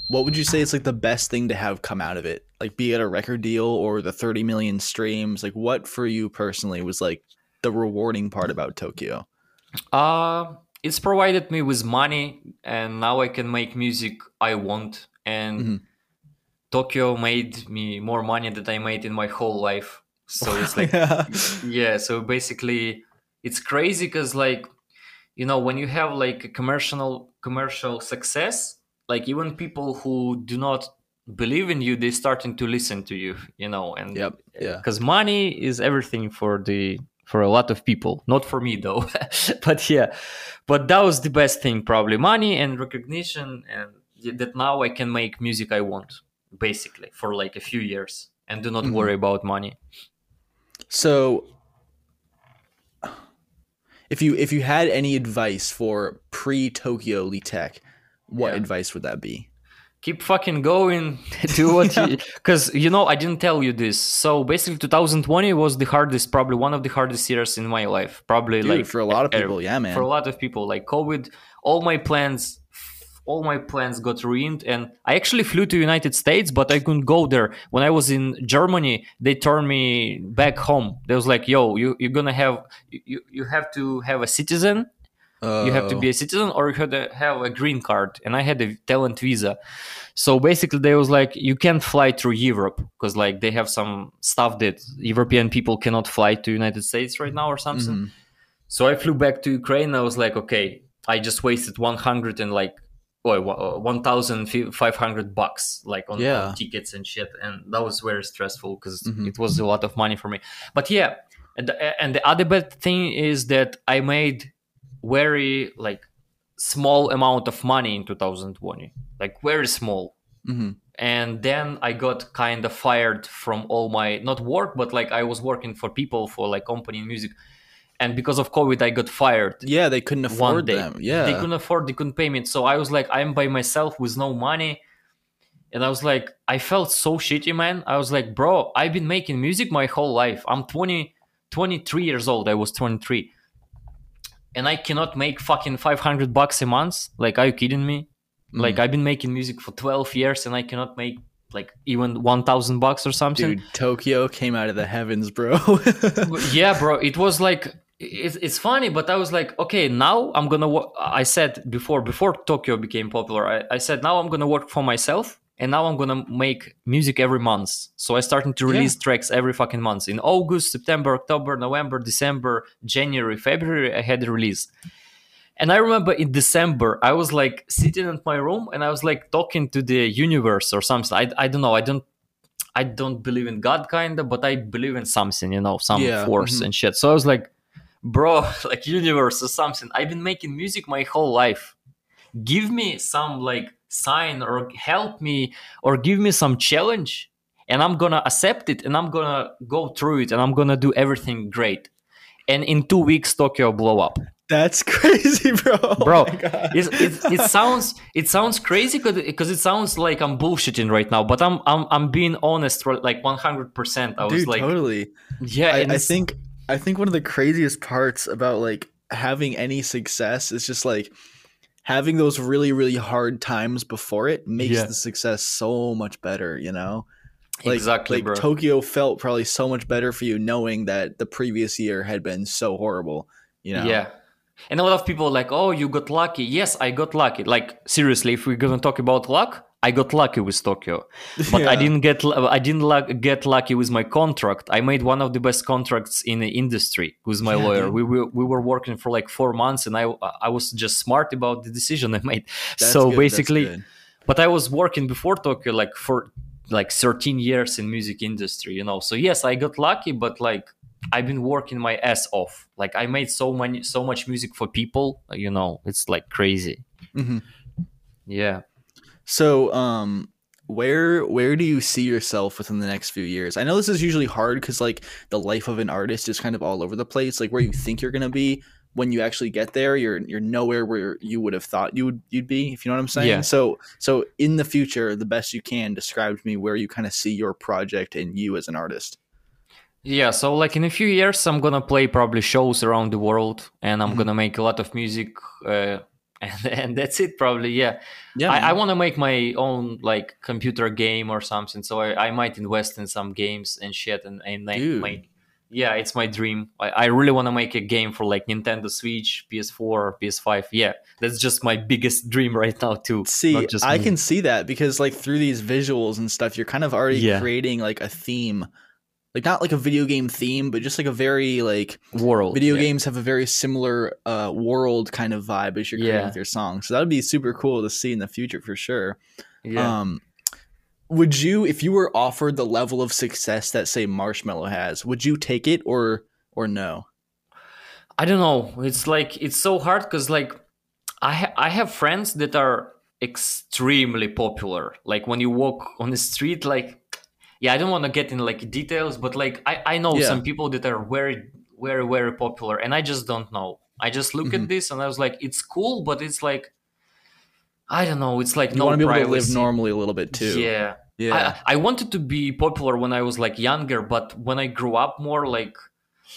what would you say is like the best thing to have come out of it? Like, be it a record deal or the 30 million streams. Like, what for you personally was like the rewarding part about Tokyo? Uh, it's provided me with money, and now I can make music I want. And Mhm. Tokyo made me more money than I made in my whole life. So it's like, [laughs] yeah. yeah. So basically, it's crazy because like, you know, when you have like a commercial commercial success, like even people who do not believe in you, they starting to listen to you. You know, and Yep. Yeah. because money is everything for the for a lot of people not for me though [laughs] but yeah but that was the best thing probably money and recognition and that now i can make music i want basically for like a few years and do not Mhm. worry about money So, if you if you had any advice for pre Tokyo Leat'eq, what Yeah. advice would that be? Keep fucking going. [laughs] Do what you because you know i didn't tell you this. So basically 2020 was the hardest probably one of the hardest years in my life. Probably Dude, like for a lot of er- people, yeah, man. for a lot of people. Like covid all my plans all my plans got ruined and i actually flew to united states but i couldn't go there. When i was in germany they turned me back home. They was like yo you, you're gonna have you, you have to have a citizen you have to be a citizen or you have to have a green card and i had a talent visa. So basically they was like you can't fly through europe because like they have some stuff that european people cannot fly to united states right now or something. Mhm. so i flew back to ukraine. I was like okay i just wasted 100 and like oh, uh, 1500 bucks like on, on tickets and shit and that was very stressful because Mhm. it was a lot of money for me. But yeah and the, and the other bad thing is that i made very like small amount of money in 2020 like very small. Hmm and then i got kind of fired from all my not work but like i was working for people for like company in music. And because of covid i got fired Yeah, they couldn't one afford them. Yeah. they couldn't afford they couldn't pay me. So i was like i'm by myself with no money. And i was like i felt so shitty man. I was like bro i've been making music my whole life. I'm 20 23 years old. I was 23 and i cannot make fucking 500 bucks a month? Like are you kidding me? Like Mhm. i've been making music for 12 years and i cannot make like even 1000 bucks or something? Dude, Tokyo came out of the heavens, bro. [laughs] yeah bro. It was like it, it's funny but i was like okay now i'm gonna i said before before tokyo became popular I, I said now i'm gonna work for myself and now i'm gonna make music every month so i started to Yeah. release tracks every fucking month in august september october november december january february i had a release and i remember in december i was like sitting in my room and i was like talking to the universe or something i, I don't know i don't I don't believe in God, kinda, but I believe in something, you know, some Yeah, force mhm. and shit. So I was like, bro, [laughs] like universe or something. I've been making music my whole life. Give me some like sign or help me or give me some challenge, and I'm gonna accept it and I'm gonna go through it and I'm gonna do everything great. And in two weeks, Tokyo blow up That's [laughs] crazy, bro. Oh bro it's, it, it sounds it sounds crazy because it sounds like i'm bullshitting right now but i'm i'm, I'm being honest like 100% i was Dude, like totally. yeah I, I think I think one of the craziest parts about like having any success is just like having those really really hard times before it makes Yeah. the success so much better. You know, like, exactly like bro Tokyo felt probably so much better for you knowing that the previous year had been so horrible. You know, yeah and a lot of people are like oh you got lucky yes i got lucky like seriously if we're gonna talk about luck i got lucky with tokyo but I didn't get I didn't get lucky with my contract. I made one of the best contracts in the industry with my Yeah, lawyer. We were we were working for like four months, and I I was just smart about the decision I made. That's so good, basically, but I was working before Tokyo like for like 13 years in music industry, you know. So yes, I got lucky, but like I've been working my ass off. Like I made so many so much music for people, you know. It's like crazy. Mhm. Yeah. So, um, where where do you see yourself within the next few years? I know this is usually hard because like the life of an artist is kind of all over the place. Like where you think you're gonna be when you actually get there, you're you're nowhere where you would have thought you would you'd be. If you know what I'm saying. Yeah. So so in the future, the best you can describe to me where you kind of see your project and you as an artist. Yeah, so like in a few years, I'm gonna play probably shows around the world, and I'm Mhm. gonna make a lot of music, uh, [laughs] and and that's it probably. Yeah, Yeah. I, I want to make my own like computer game or something, so I, I might invest in some games and shit, and and Dude. make yeah, it's my dream. I, I really want to make a game for like Nintendo Switch, PS4, PS5. Yeah, that's just my biggest [laughs] dream right now too. See, I can see that because like through these visuals and stuff, you're kind of already Yeah. creating like a theme. Like not like a video game theme, but just like a very like world video yeah. games have a very similar uh, world kind of vibe as you're creating Yeah. with your song. So that would be super cool to see in the future for sure. Yeah. Um, would you, if you were offered the level of success that say Marshmello has, would you take it or or no? I don't know. It's like it's so hard because like I ha- I have friends that are extremely popular. Like when you walk on the street, like yeah, I don't want to get in like details, but like I I know Yeah. some people that are very very very popular, and I just don't know. I just look Mhm. at this and I was like, it's cool, but it's like I don't know. It's like You no want to be able to live normally a little bit too. Yeah. yeah. I, I wanted to be popular when I was like younger, but when I grew up more, like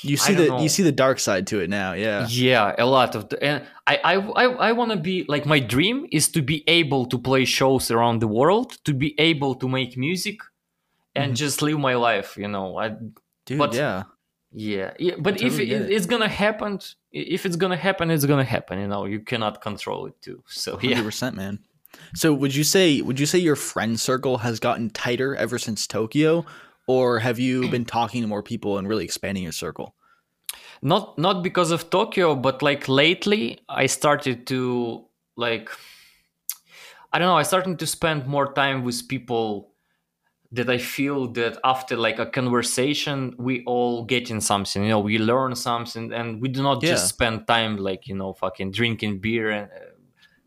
you see the know. you see the dark side to it now. Yeah. yeah a lot of the, and i i i, I want to be like my dream is to be able to play shows around the world to be able to make music and Mhm. just live my life you know i Dude, But- yeah. yeah, yeah but if totally it, it. it's gonna happen if it's gonna happen it's gonna happen you know you cannot control it too so Hundred yeah percent, man. So would you say would you say your friend circle has gotten tighter ever since Tokyo, or have you been [clears throat] talking to more people and really expanding your circle? not not because of tokyo but like lately i started to like i don't know i started to spend more time with people that I feel that after like a conversation, we all get in something. You know, we learn something, and we do not Yeah. just spend time like you know fucking drinking beer and uh,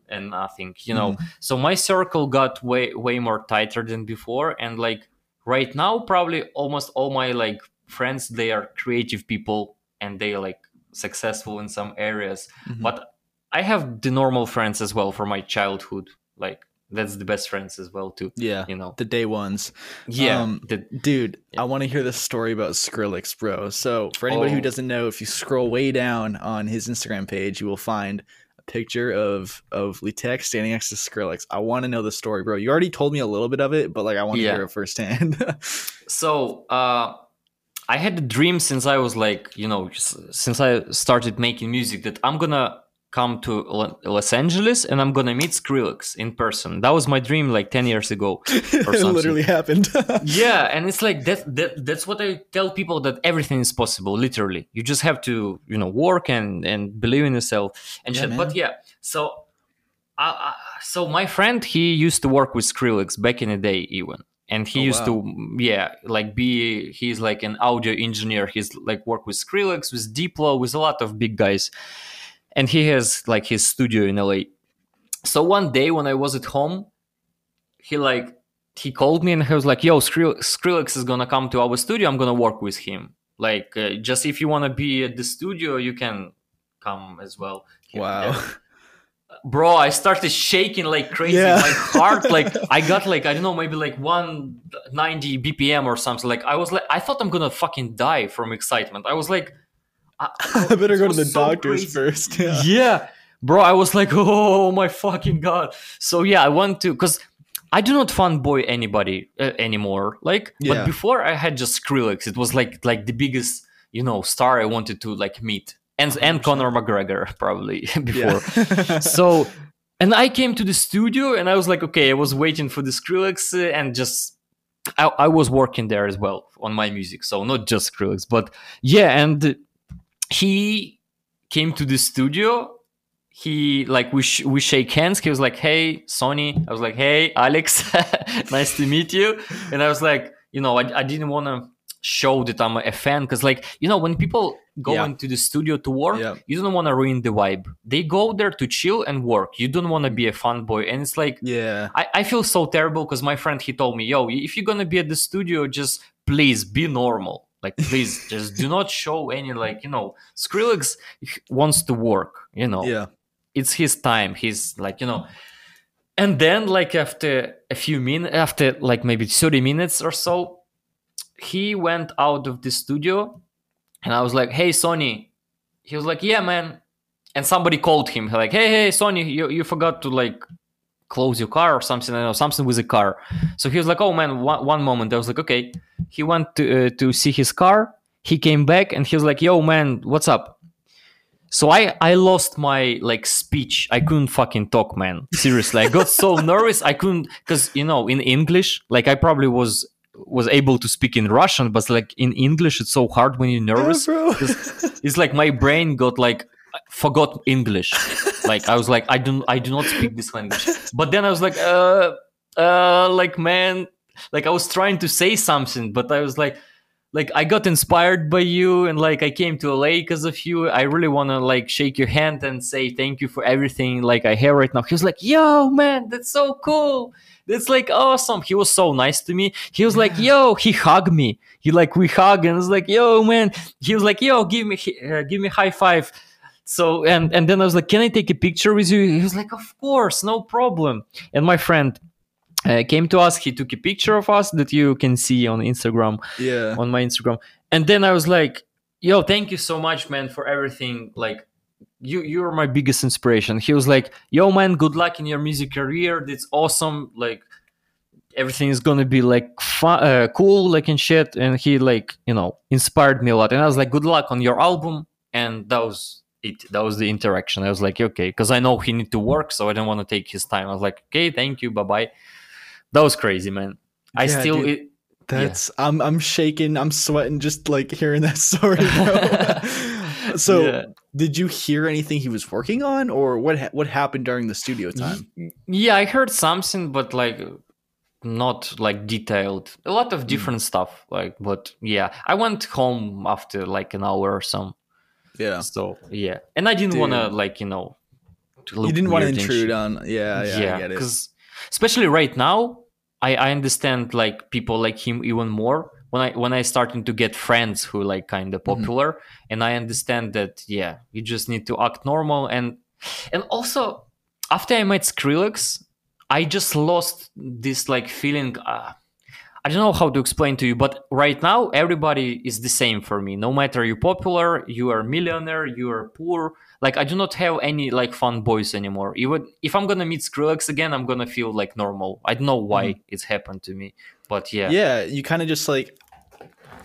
and nothing. You know, Mm-hmm. so my circle got way way more tighter than before, and like right now, probably almost all my like friends they are creative people and they are like successful in some areas. Mhm. But I have the normal friends as well from my childhood. Like that's the best friends as well too. yeah, You know. the day ones. Yeah. Um, the, Dude, I want to hear the story about Skrillex, bro. So, for anybody who Oh. doesn't know, if you scroll way down on his Instagram page, you will find a picture of of Leat'eq standing next to Skrillex. I want to know the story, bro. You already told me a little bit of it, but like I want to Yeah. hear it firsthand. [laughs] so uh I had a dream since I was like, you know, since I started making music that I'm gonna come to Los Angeles and I'm gonna meet Skrillex in person. That was my dream like 10 years ago. [laughs] it something. literally happened. [laughs] yeah and it's like that, that that's what i tell people that everything is possible literally you just have to you know work and and believe in yourself and Yeah, but yeah so I, I, so my friend he used to work with skrillex back in the day even and he Oh, used wow. to yeah like be he's like an audio engineer he's like work with skrillex with diplo with a lot of big guys and he has like his studio in la so one day when i was at home he like he called me and he was like yo skrillex is gonna come to our studio. I'm gonna work with him. Like uh, just if you want to be at the studio you can come as well. Wow. [laughs] bro i started shaking like crazy. Yeah. my heart like [laughs] i got like i don't know maybe like 190 bpm or something. Like i was like i thought i'm gonna fucking die from excitement. I was like [laughs] I, I better go to the so doctors crazy. first. Yeah. [laughs] yeah bro i was like [laughs] oh my fucking god so yeah i want to because i do not fanboy anybody uh, anymore like Yeah. but before i had just skrillex it was like like the biggest you know star i wanted to like meet and and 100%. conor mcgregor probably before Yeah. so and i came to the studio and i was like okay i was waiting for the skrillex uh, and just I, I was working there as well on my music so not just skrillex but yeah and he came to the studio he like we sh- we shake hands he was like hey Sonny i was like hey alex [laughs] nice to meet you and i was like you know i, I didn't want to show that i'm a fan because like you know when people go Yeah. into the studio to work Yeah. you don't want to ruin the vibe they go there to chill and work you don't want to be a fun boy and it's like yeah. I, I feel so terrible because my friend he told me, yo, if you're gonna be at the studio, just please be normal. Like please just do not show any like, you know, Skrillex wants to work, you know. Yeah. It's his time. He's like, you know. And then like after a few minutes after like maybe 30 minutes or so, he went out of the studio and I was like, hey Sonny He was like, Yeah, man. And somebody called him, like, hey, hey, Sonny, you, you forgot to like close your car or something. I don't know something with the car. So he was like, "Oh man, one, one moment." I was like, "Okay." He went to uh, to see his car. He came back and he was like, "Yo, man, what's up?" So I I lost my like speech. I couldn't fucking talk, man. Seriously, I got so [laughs] nervous. I couldn't because you know in English, like I probably was was able to speak in Russian, but like in English, it's so hard when you're nervous bro. it's like my brain got like forgot english [laughs] like i was like i don't i do not speak this language. But then i was like uh uh like man like i was trying to say something but i was like like i got inspired by you and like i came to la because of you. I really want to like shake your hand and say thank you for everything like i have right now. He was like yo man that's so cool. That's like awesome. He was so nice to me. He was like yo he hugged me. He like we hug and it's like yo man. He was like yo give me uh, give me high five so and and then i was like can i take a picture with you? He was like of course no problem. And my friend uh, came to us. He took a picture of us that you can see on instagram yeah. on my instagram. And then i was like yo thank you so much man for everything. Like you you're my biggest inspiration. He was like yo man good luck in your music career. That's awesome. Like everything is gonna be like fun, uh, cool like and shit. And he like you know inspired me a lot. And i was like good luck on your album. And that was it that was the interaction i was like okay because i know he need to work so i don't want to take his time i was like okay thank you bye-bye that was crazy man i Yeah, still it, That's I'm I'm shaking. I'm sweating just like hearing that [laughs] story. [laughs] So, Yeah. did you hear anything he was working on, or what? Ha- what happened during the studio time? yeah i heard something but like not like detailed. A lot Hmm. of different stuff. Like, but yeah, I went home after like an hour or some. Yeah. So yeah, and I didn't want to like you know. to You didn't want to intrude on. Yeah, yeah, I get because especially right now, I I understand like people like him even more when I when I starting to get friends who like kind of Mm-hmm. popular, and I understand that yeah, you just need to act normal and and also after I met Skrillex, I just lost this like feeling. Uh, I don't know how to explain to you, but right now everybody is the same for me. No matter you're popular, you are millionaire, you are poor. Like I do not have any like fun boys anymore. Even if I'm gonna meet Skrillex again, I'm gonna feel like normal. I don't know why mm-hmm. it's happened to me, but yeah, yeah, you kind of just like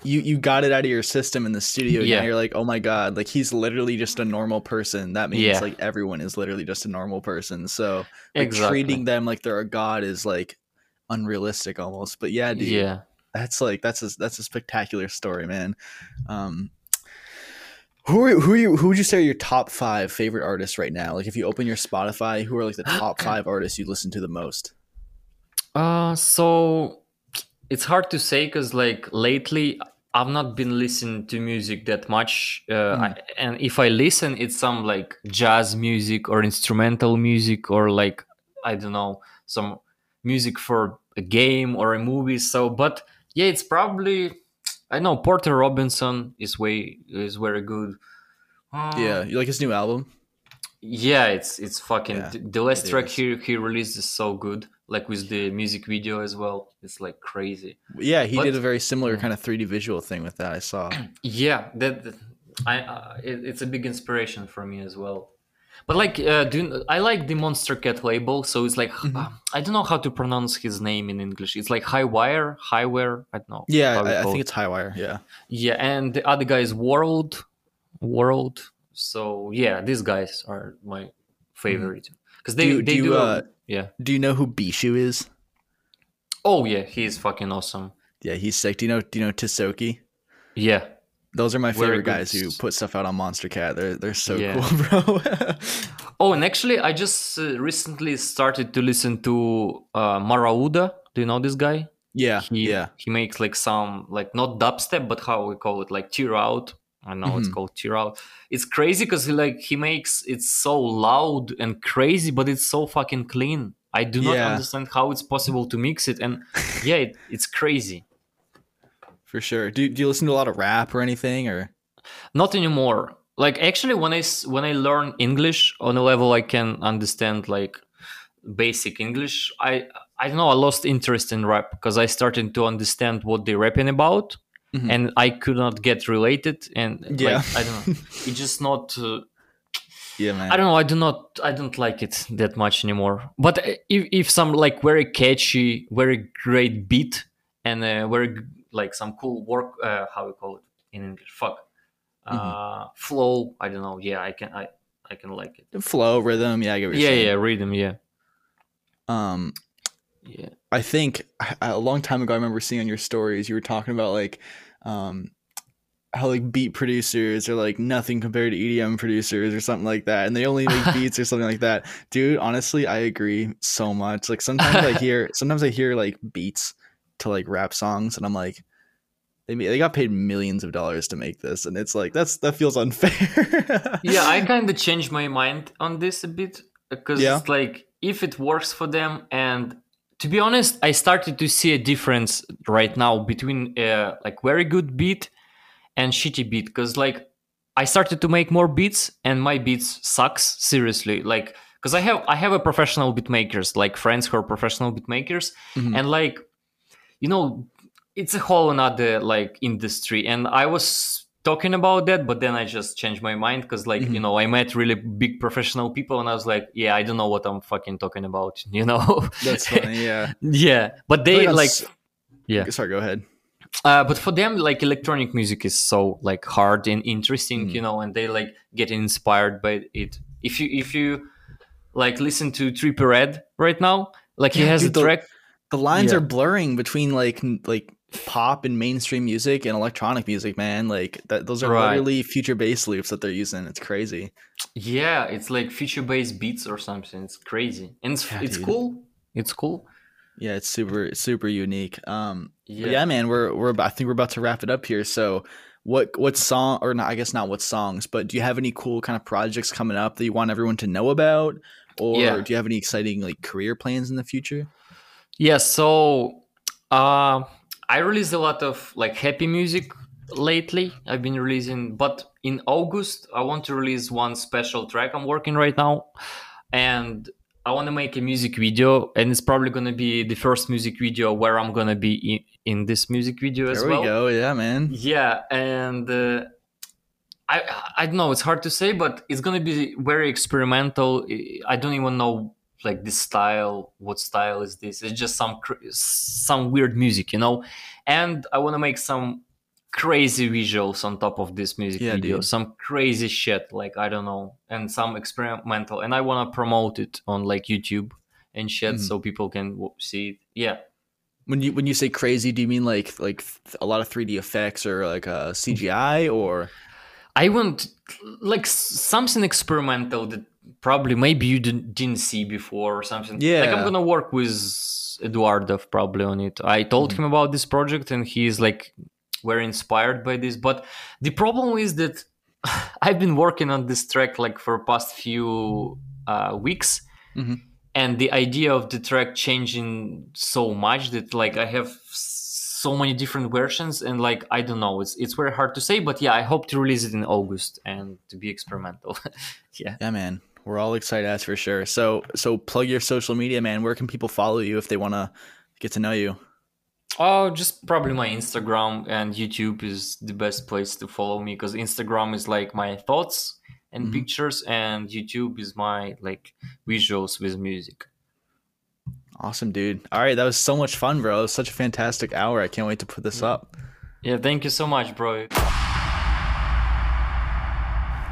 you you got it out of your system in the studio. Yeah, Yeah. you're like, oh my god, like he's literally just a normal person. That means Yeah. like everyone is literally just a normal person. So like, exactly. treating them like they're a god is like unrealistic almost. But yeah, dude, yeah. that's like that's a that's a spectacular story, man. Um, who are who are you, who would you say are your top five favorite artists right now? Like if you open your Spotify, who are like the top five artists you listen to the most? Uh, so it's hard to say because like lately I've not been listening to music that much, uh, I, and if I listen, it's some like jazz music or instrumental music or like I don't know some music for a game or a movie. So, but yeah, it's probably I know Porter Robinson is way is very good. Uh, Yeah, you like his new album? yeah, it's it's fucking Yeah, the- last track is. he he released is so good. Like with the music video as well, it's like crazy. Yeah, he But- did a very similar kind of 3D visual thing with that. I saw. [clears throat] Yeah, that, that- I uh, it, it's a big inspiration for me as well. But like, uh, do I like the Monstercat label, so it's like Mm-hmm. uh, I don't know how to pronounce his name in English. It's like High Wire, Highwire. I don't know. Yeah, I, I think it. it's Highwire. Yeah. yeah, and the other guy is World, World. So yeah, these guys are my favorite because they Mm-hmm. Do they do do, uh, yeah. Do you know who Bishu is? Oh yeah, he's fucking awesome. Yeah, he's sick. Do you know? Do you know Tisoki? Yeah, Those are my favorite guys who put stuff out on Monstercat. They're they're so Yeah. cool, [laughs] bro. Oh, and actually, I just uh, recently started to listen to uh, Marauda. Do you know this guy? yeah, He, yeah. He makes like some like not dubstep, but how we call it, like tear out. I know it's Mhm. called tear out. It's crazy because he like he makes it so loud and crazy, but it's so fucking clean. I do not Yeah. understand how it's possible to mix it, and yeah, it, it's crazy. For sure. Do do you listen to a lot of rap or anything or? Not anymore. Like actually, when I when I learn English on a level I can understand like basic English, I I don't know. I lost interest in rap because I started to understand what they're rapping about, Mhm. and I could not get related. And Yeah. like, I don't know. [laughs] It's just not. Uh, Yeah, man. I don't know. I do not. I don't like it that much anymore. But uh, if if some like very catchy, very great beat and uh, very like some cool work, uh, how we call it in English? Fuck. Uh, flow. I don't know. Yeah, I can. I I can like it. Flow, rhythm. Yeah, I get what you're Yeah, saying. yeah. Rhythm. Yeah, Um, yeah. I think a- a long time ago, I remember seeing on your stories you were talking about like, um, how like beat producers are like nothing compared to EDM producers or something like that, and they only make [laughs] beats or something like that. Dude, honestly, I agree so much. Like sometimes I hear, [laughs] sometimes I hear like beats to like rap songs, and I'm like, they they got paid millions of dollars to make this, and it's like that's that feels unfair. [laughs] yeah, I kind of changed my mind on this a bit because Yeah. it's like if it works for them, and to be honest, I started to see a difference right now between uh, like very good beat and shitty beat because like I started to make more beats and my beats sucks seriously like because I have I have a professional beat makers like friends who are professional beat makers Mhm. and like you know it's a whole another like industry and i was talking about that but then i just changed my mind because like Mhm. you know i met really big professional people and i was like yeah i don't know what i'm fucking talking about [laughs] you know that's funny. Yeah. yeah but they Like yeah Sorry, go ahead. uh, but for them like electronic music is so like hard and interesting Mm. you know and they like get inspired by it if you if you like listen to Trippie Redd right now like he Yeah, has dude, a track the lines Yeah. are blurring between like like pop and mainstream music and electronic music man like that those are Right. literally future bass loops that they're using it's crazy Yeah, it's like future bass beats or something. It's crazy. And it's Yeah, it's dude. cool. It's cool. Yeah, it's super super unique. Um, yeah. Yeah. man, we're we're about, I think we're about to wrap it up here. So, what what song or not? I guess not what songs, but do you have any cool kind of projects coming up that you want everyone to know about, or Yeah. do you have any exciting like career plans in the future? Yeah, so uh, I released a lot of like happy music lately. I've been releasing, but in August I want to release one special track I'm working right now, and I want to make a music video, and it's probably gonna be the first music video where I'm gonna be in, in this music video as There well. we go. Yeah, man. Yeah, and uh, I I don't know. It's hard to say, but it's gonna be very experimental. I don't even know like this style. What style is this? It's just some cr- some weird music, you know. And I want to make some crazy visuals on top of this music Yeah, video. dude. Some crazy shit, like I don't know, and some experimental. And I want to promote it on like YouTube and shit, Mhm. so people can w- see it. Yeah. When you when you say crazy, do you mean like like a lot of 3D effects or like uh, CGI or? I want like something experimental that probably maybe you didn't, didn't see before or something. Yeah. Like I'm gonna work with Eduardo probably on it. I told Mm-hmm. him about this project and he's like very inspired by this. But the problem is that [sighs] I've been working on this track like for past few uh, weeks. Mhm. And the idea of the track changing so much that like I have so many different versions and like I don't know it's it's very hard to say but yeah I hope to release it in August and to be experimental [laughs] yeah Yeah, man. We're all excited, that's for sure. So so plug your social media, man. Where can people follow you if they want to get to know you? oh just probably my Instagram and YouTube is the best place to follow me because Instagram is like my thoughts and Mhm. pictures and YouTube is my like visuals with music Awesome, dude. All right, that was so much fun, bro. It was such a fantastic hour. I can't wait to put this up. yeah thank you so much bro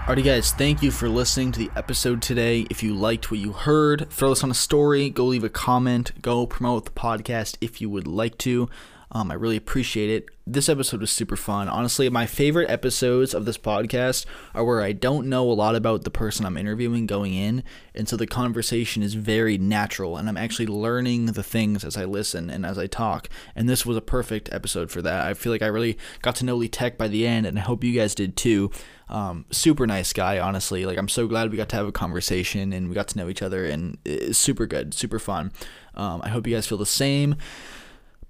Alrighty, guys, thank you for listening to the episode today. If you liked what you heard, throw this on a story, go leave a comment, go promote the podcast if you would like to. Um, I really appreciate it. This episode was super fun. Honestly, my favorite episodes of this podcast are where I don't know a lot about the person I'm interviewing going in, and so the conversation is very natural, and I'm actually learning the things as I listen and as I talk. And this was a perfect episode for that. I feel like I really got to know Leat'eq by the end, and I hope you guys did too. Um, super nice guy, honestly. Like I'm so glad we got to have a conversation and we got to know each other, and it's super good, super fun. Um, I hope you guys feel the same.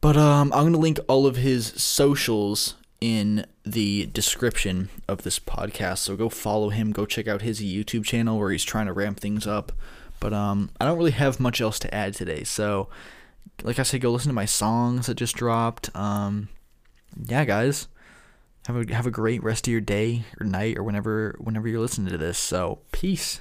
But um, I'm gonna link all of his socials in the description of this podcast. So go follow him. Go check out his YouTube channel where he's trying to ramp things up. But um, I don't really have much else to add today. So, like I said, go listen to my songs that just dropped. Um, yeah, guys, have a have a great rest of your day or night or whenever whenever you're listening to this. So, peace.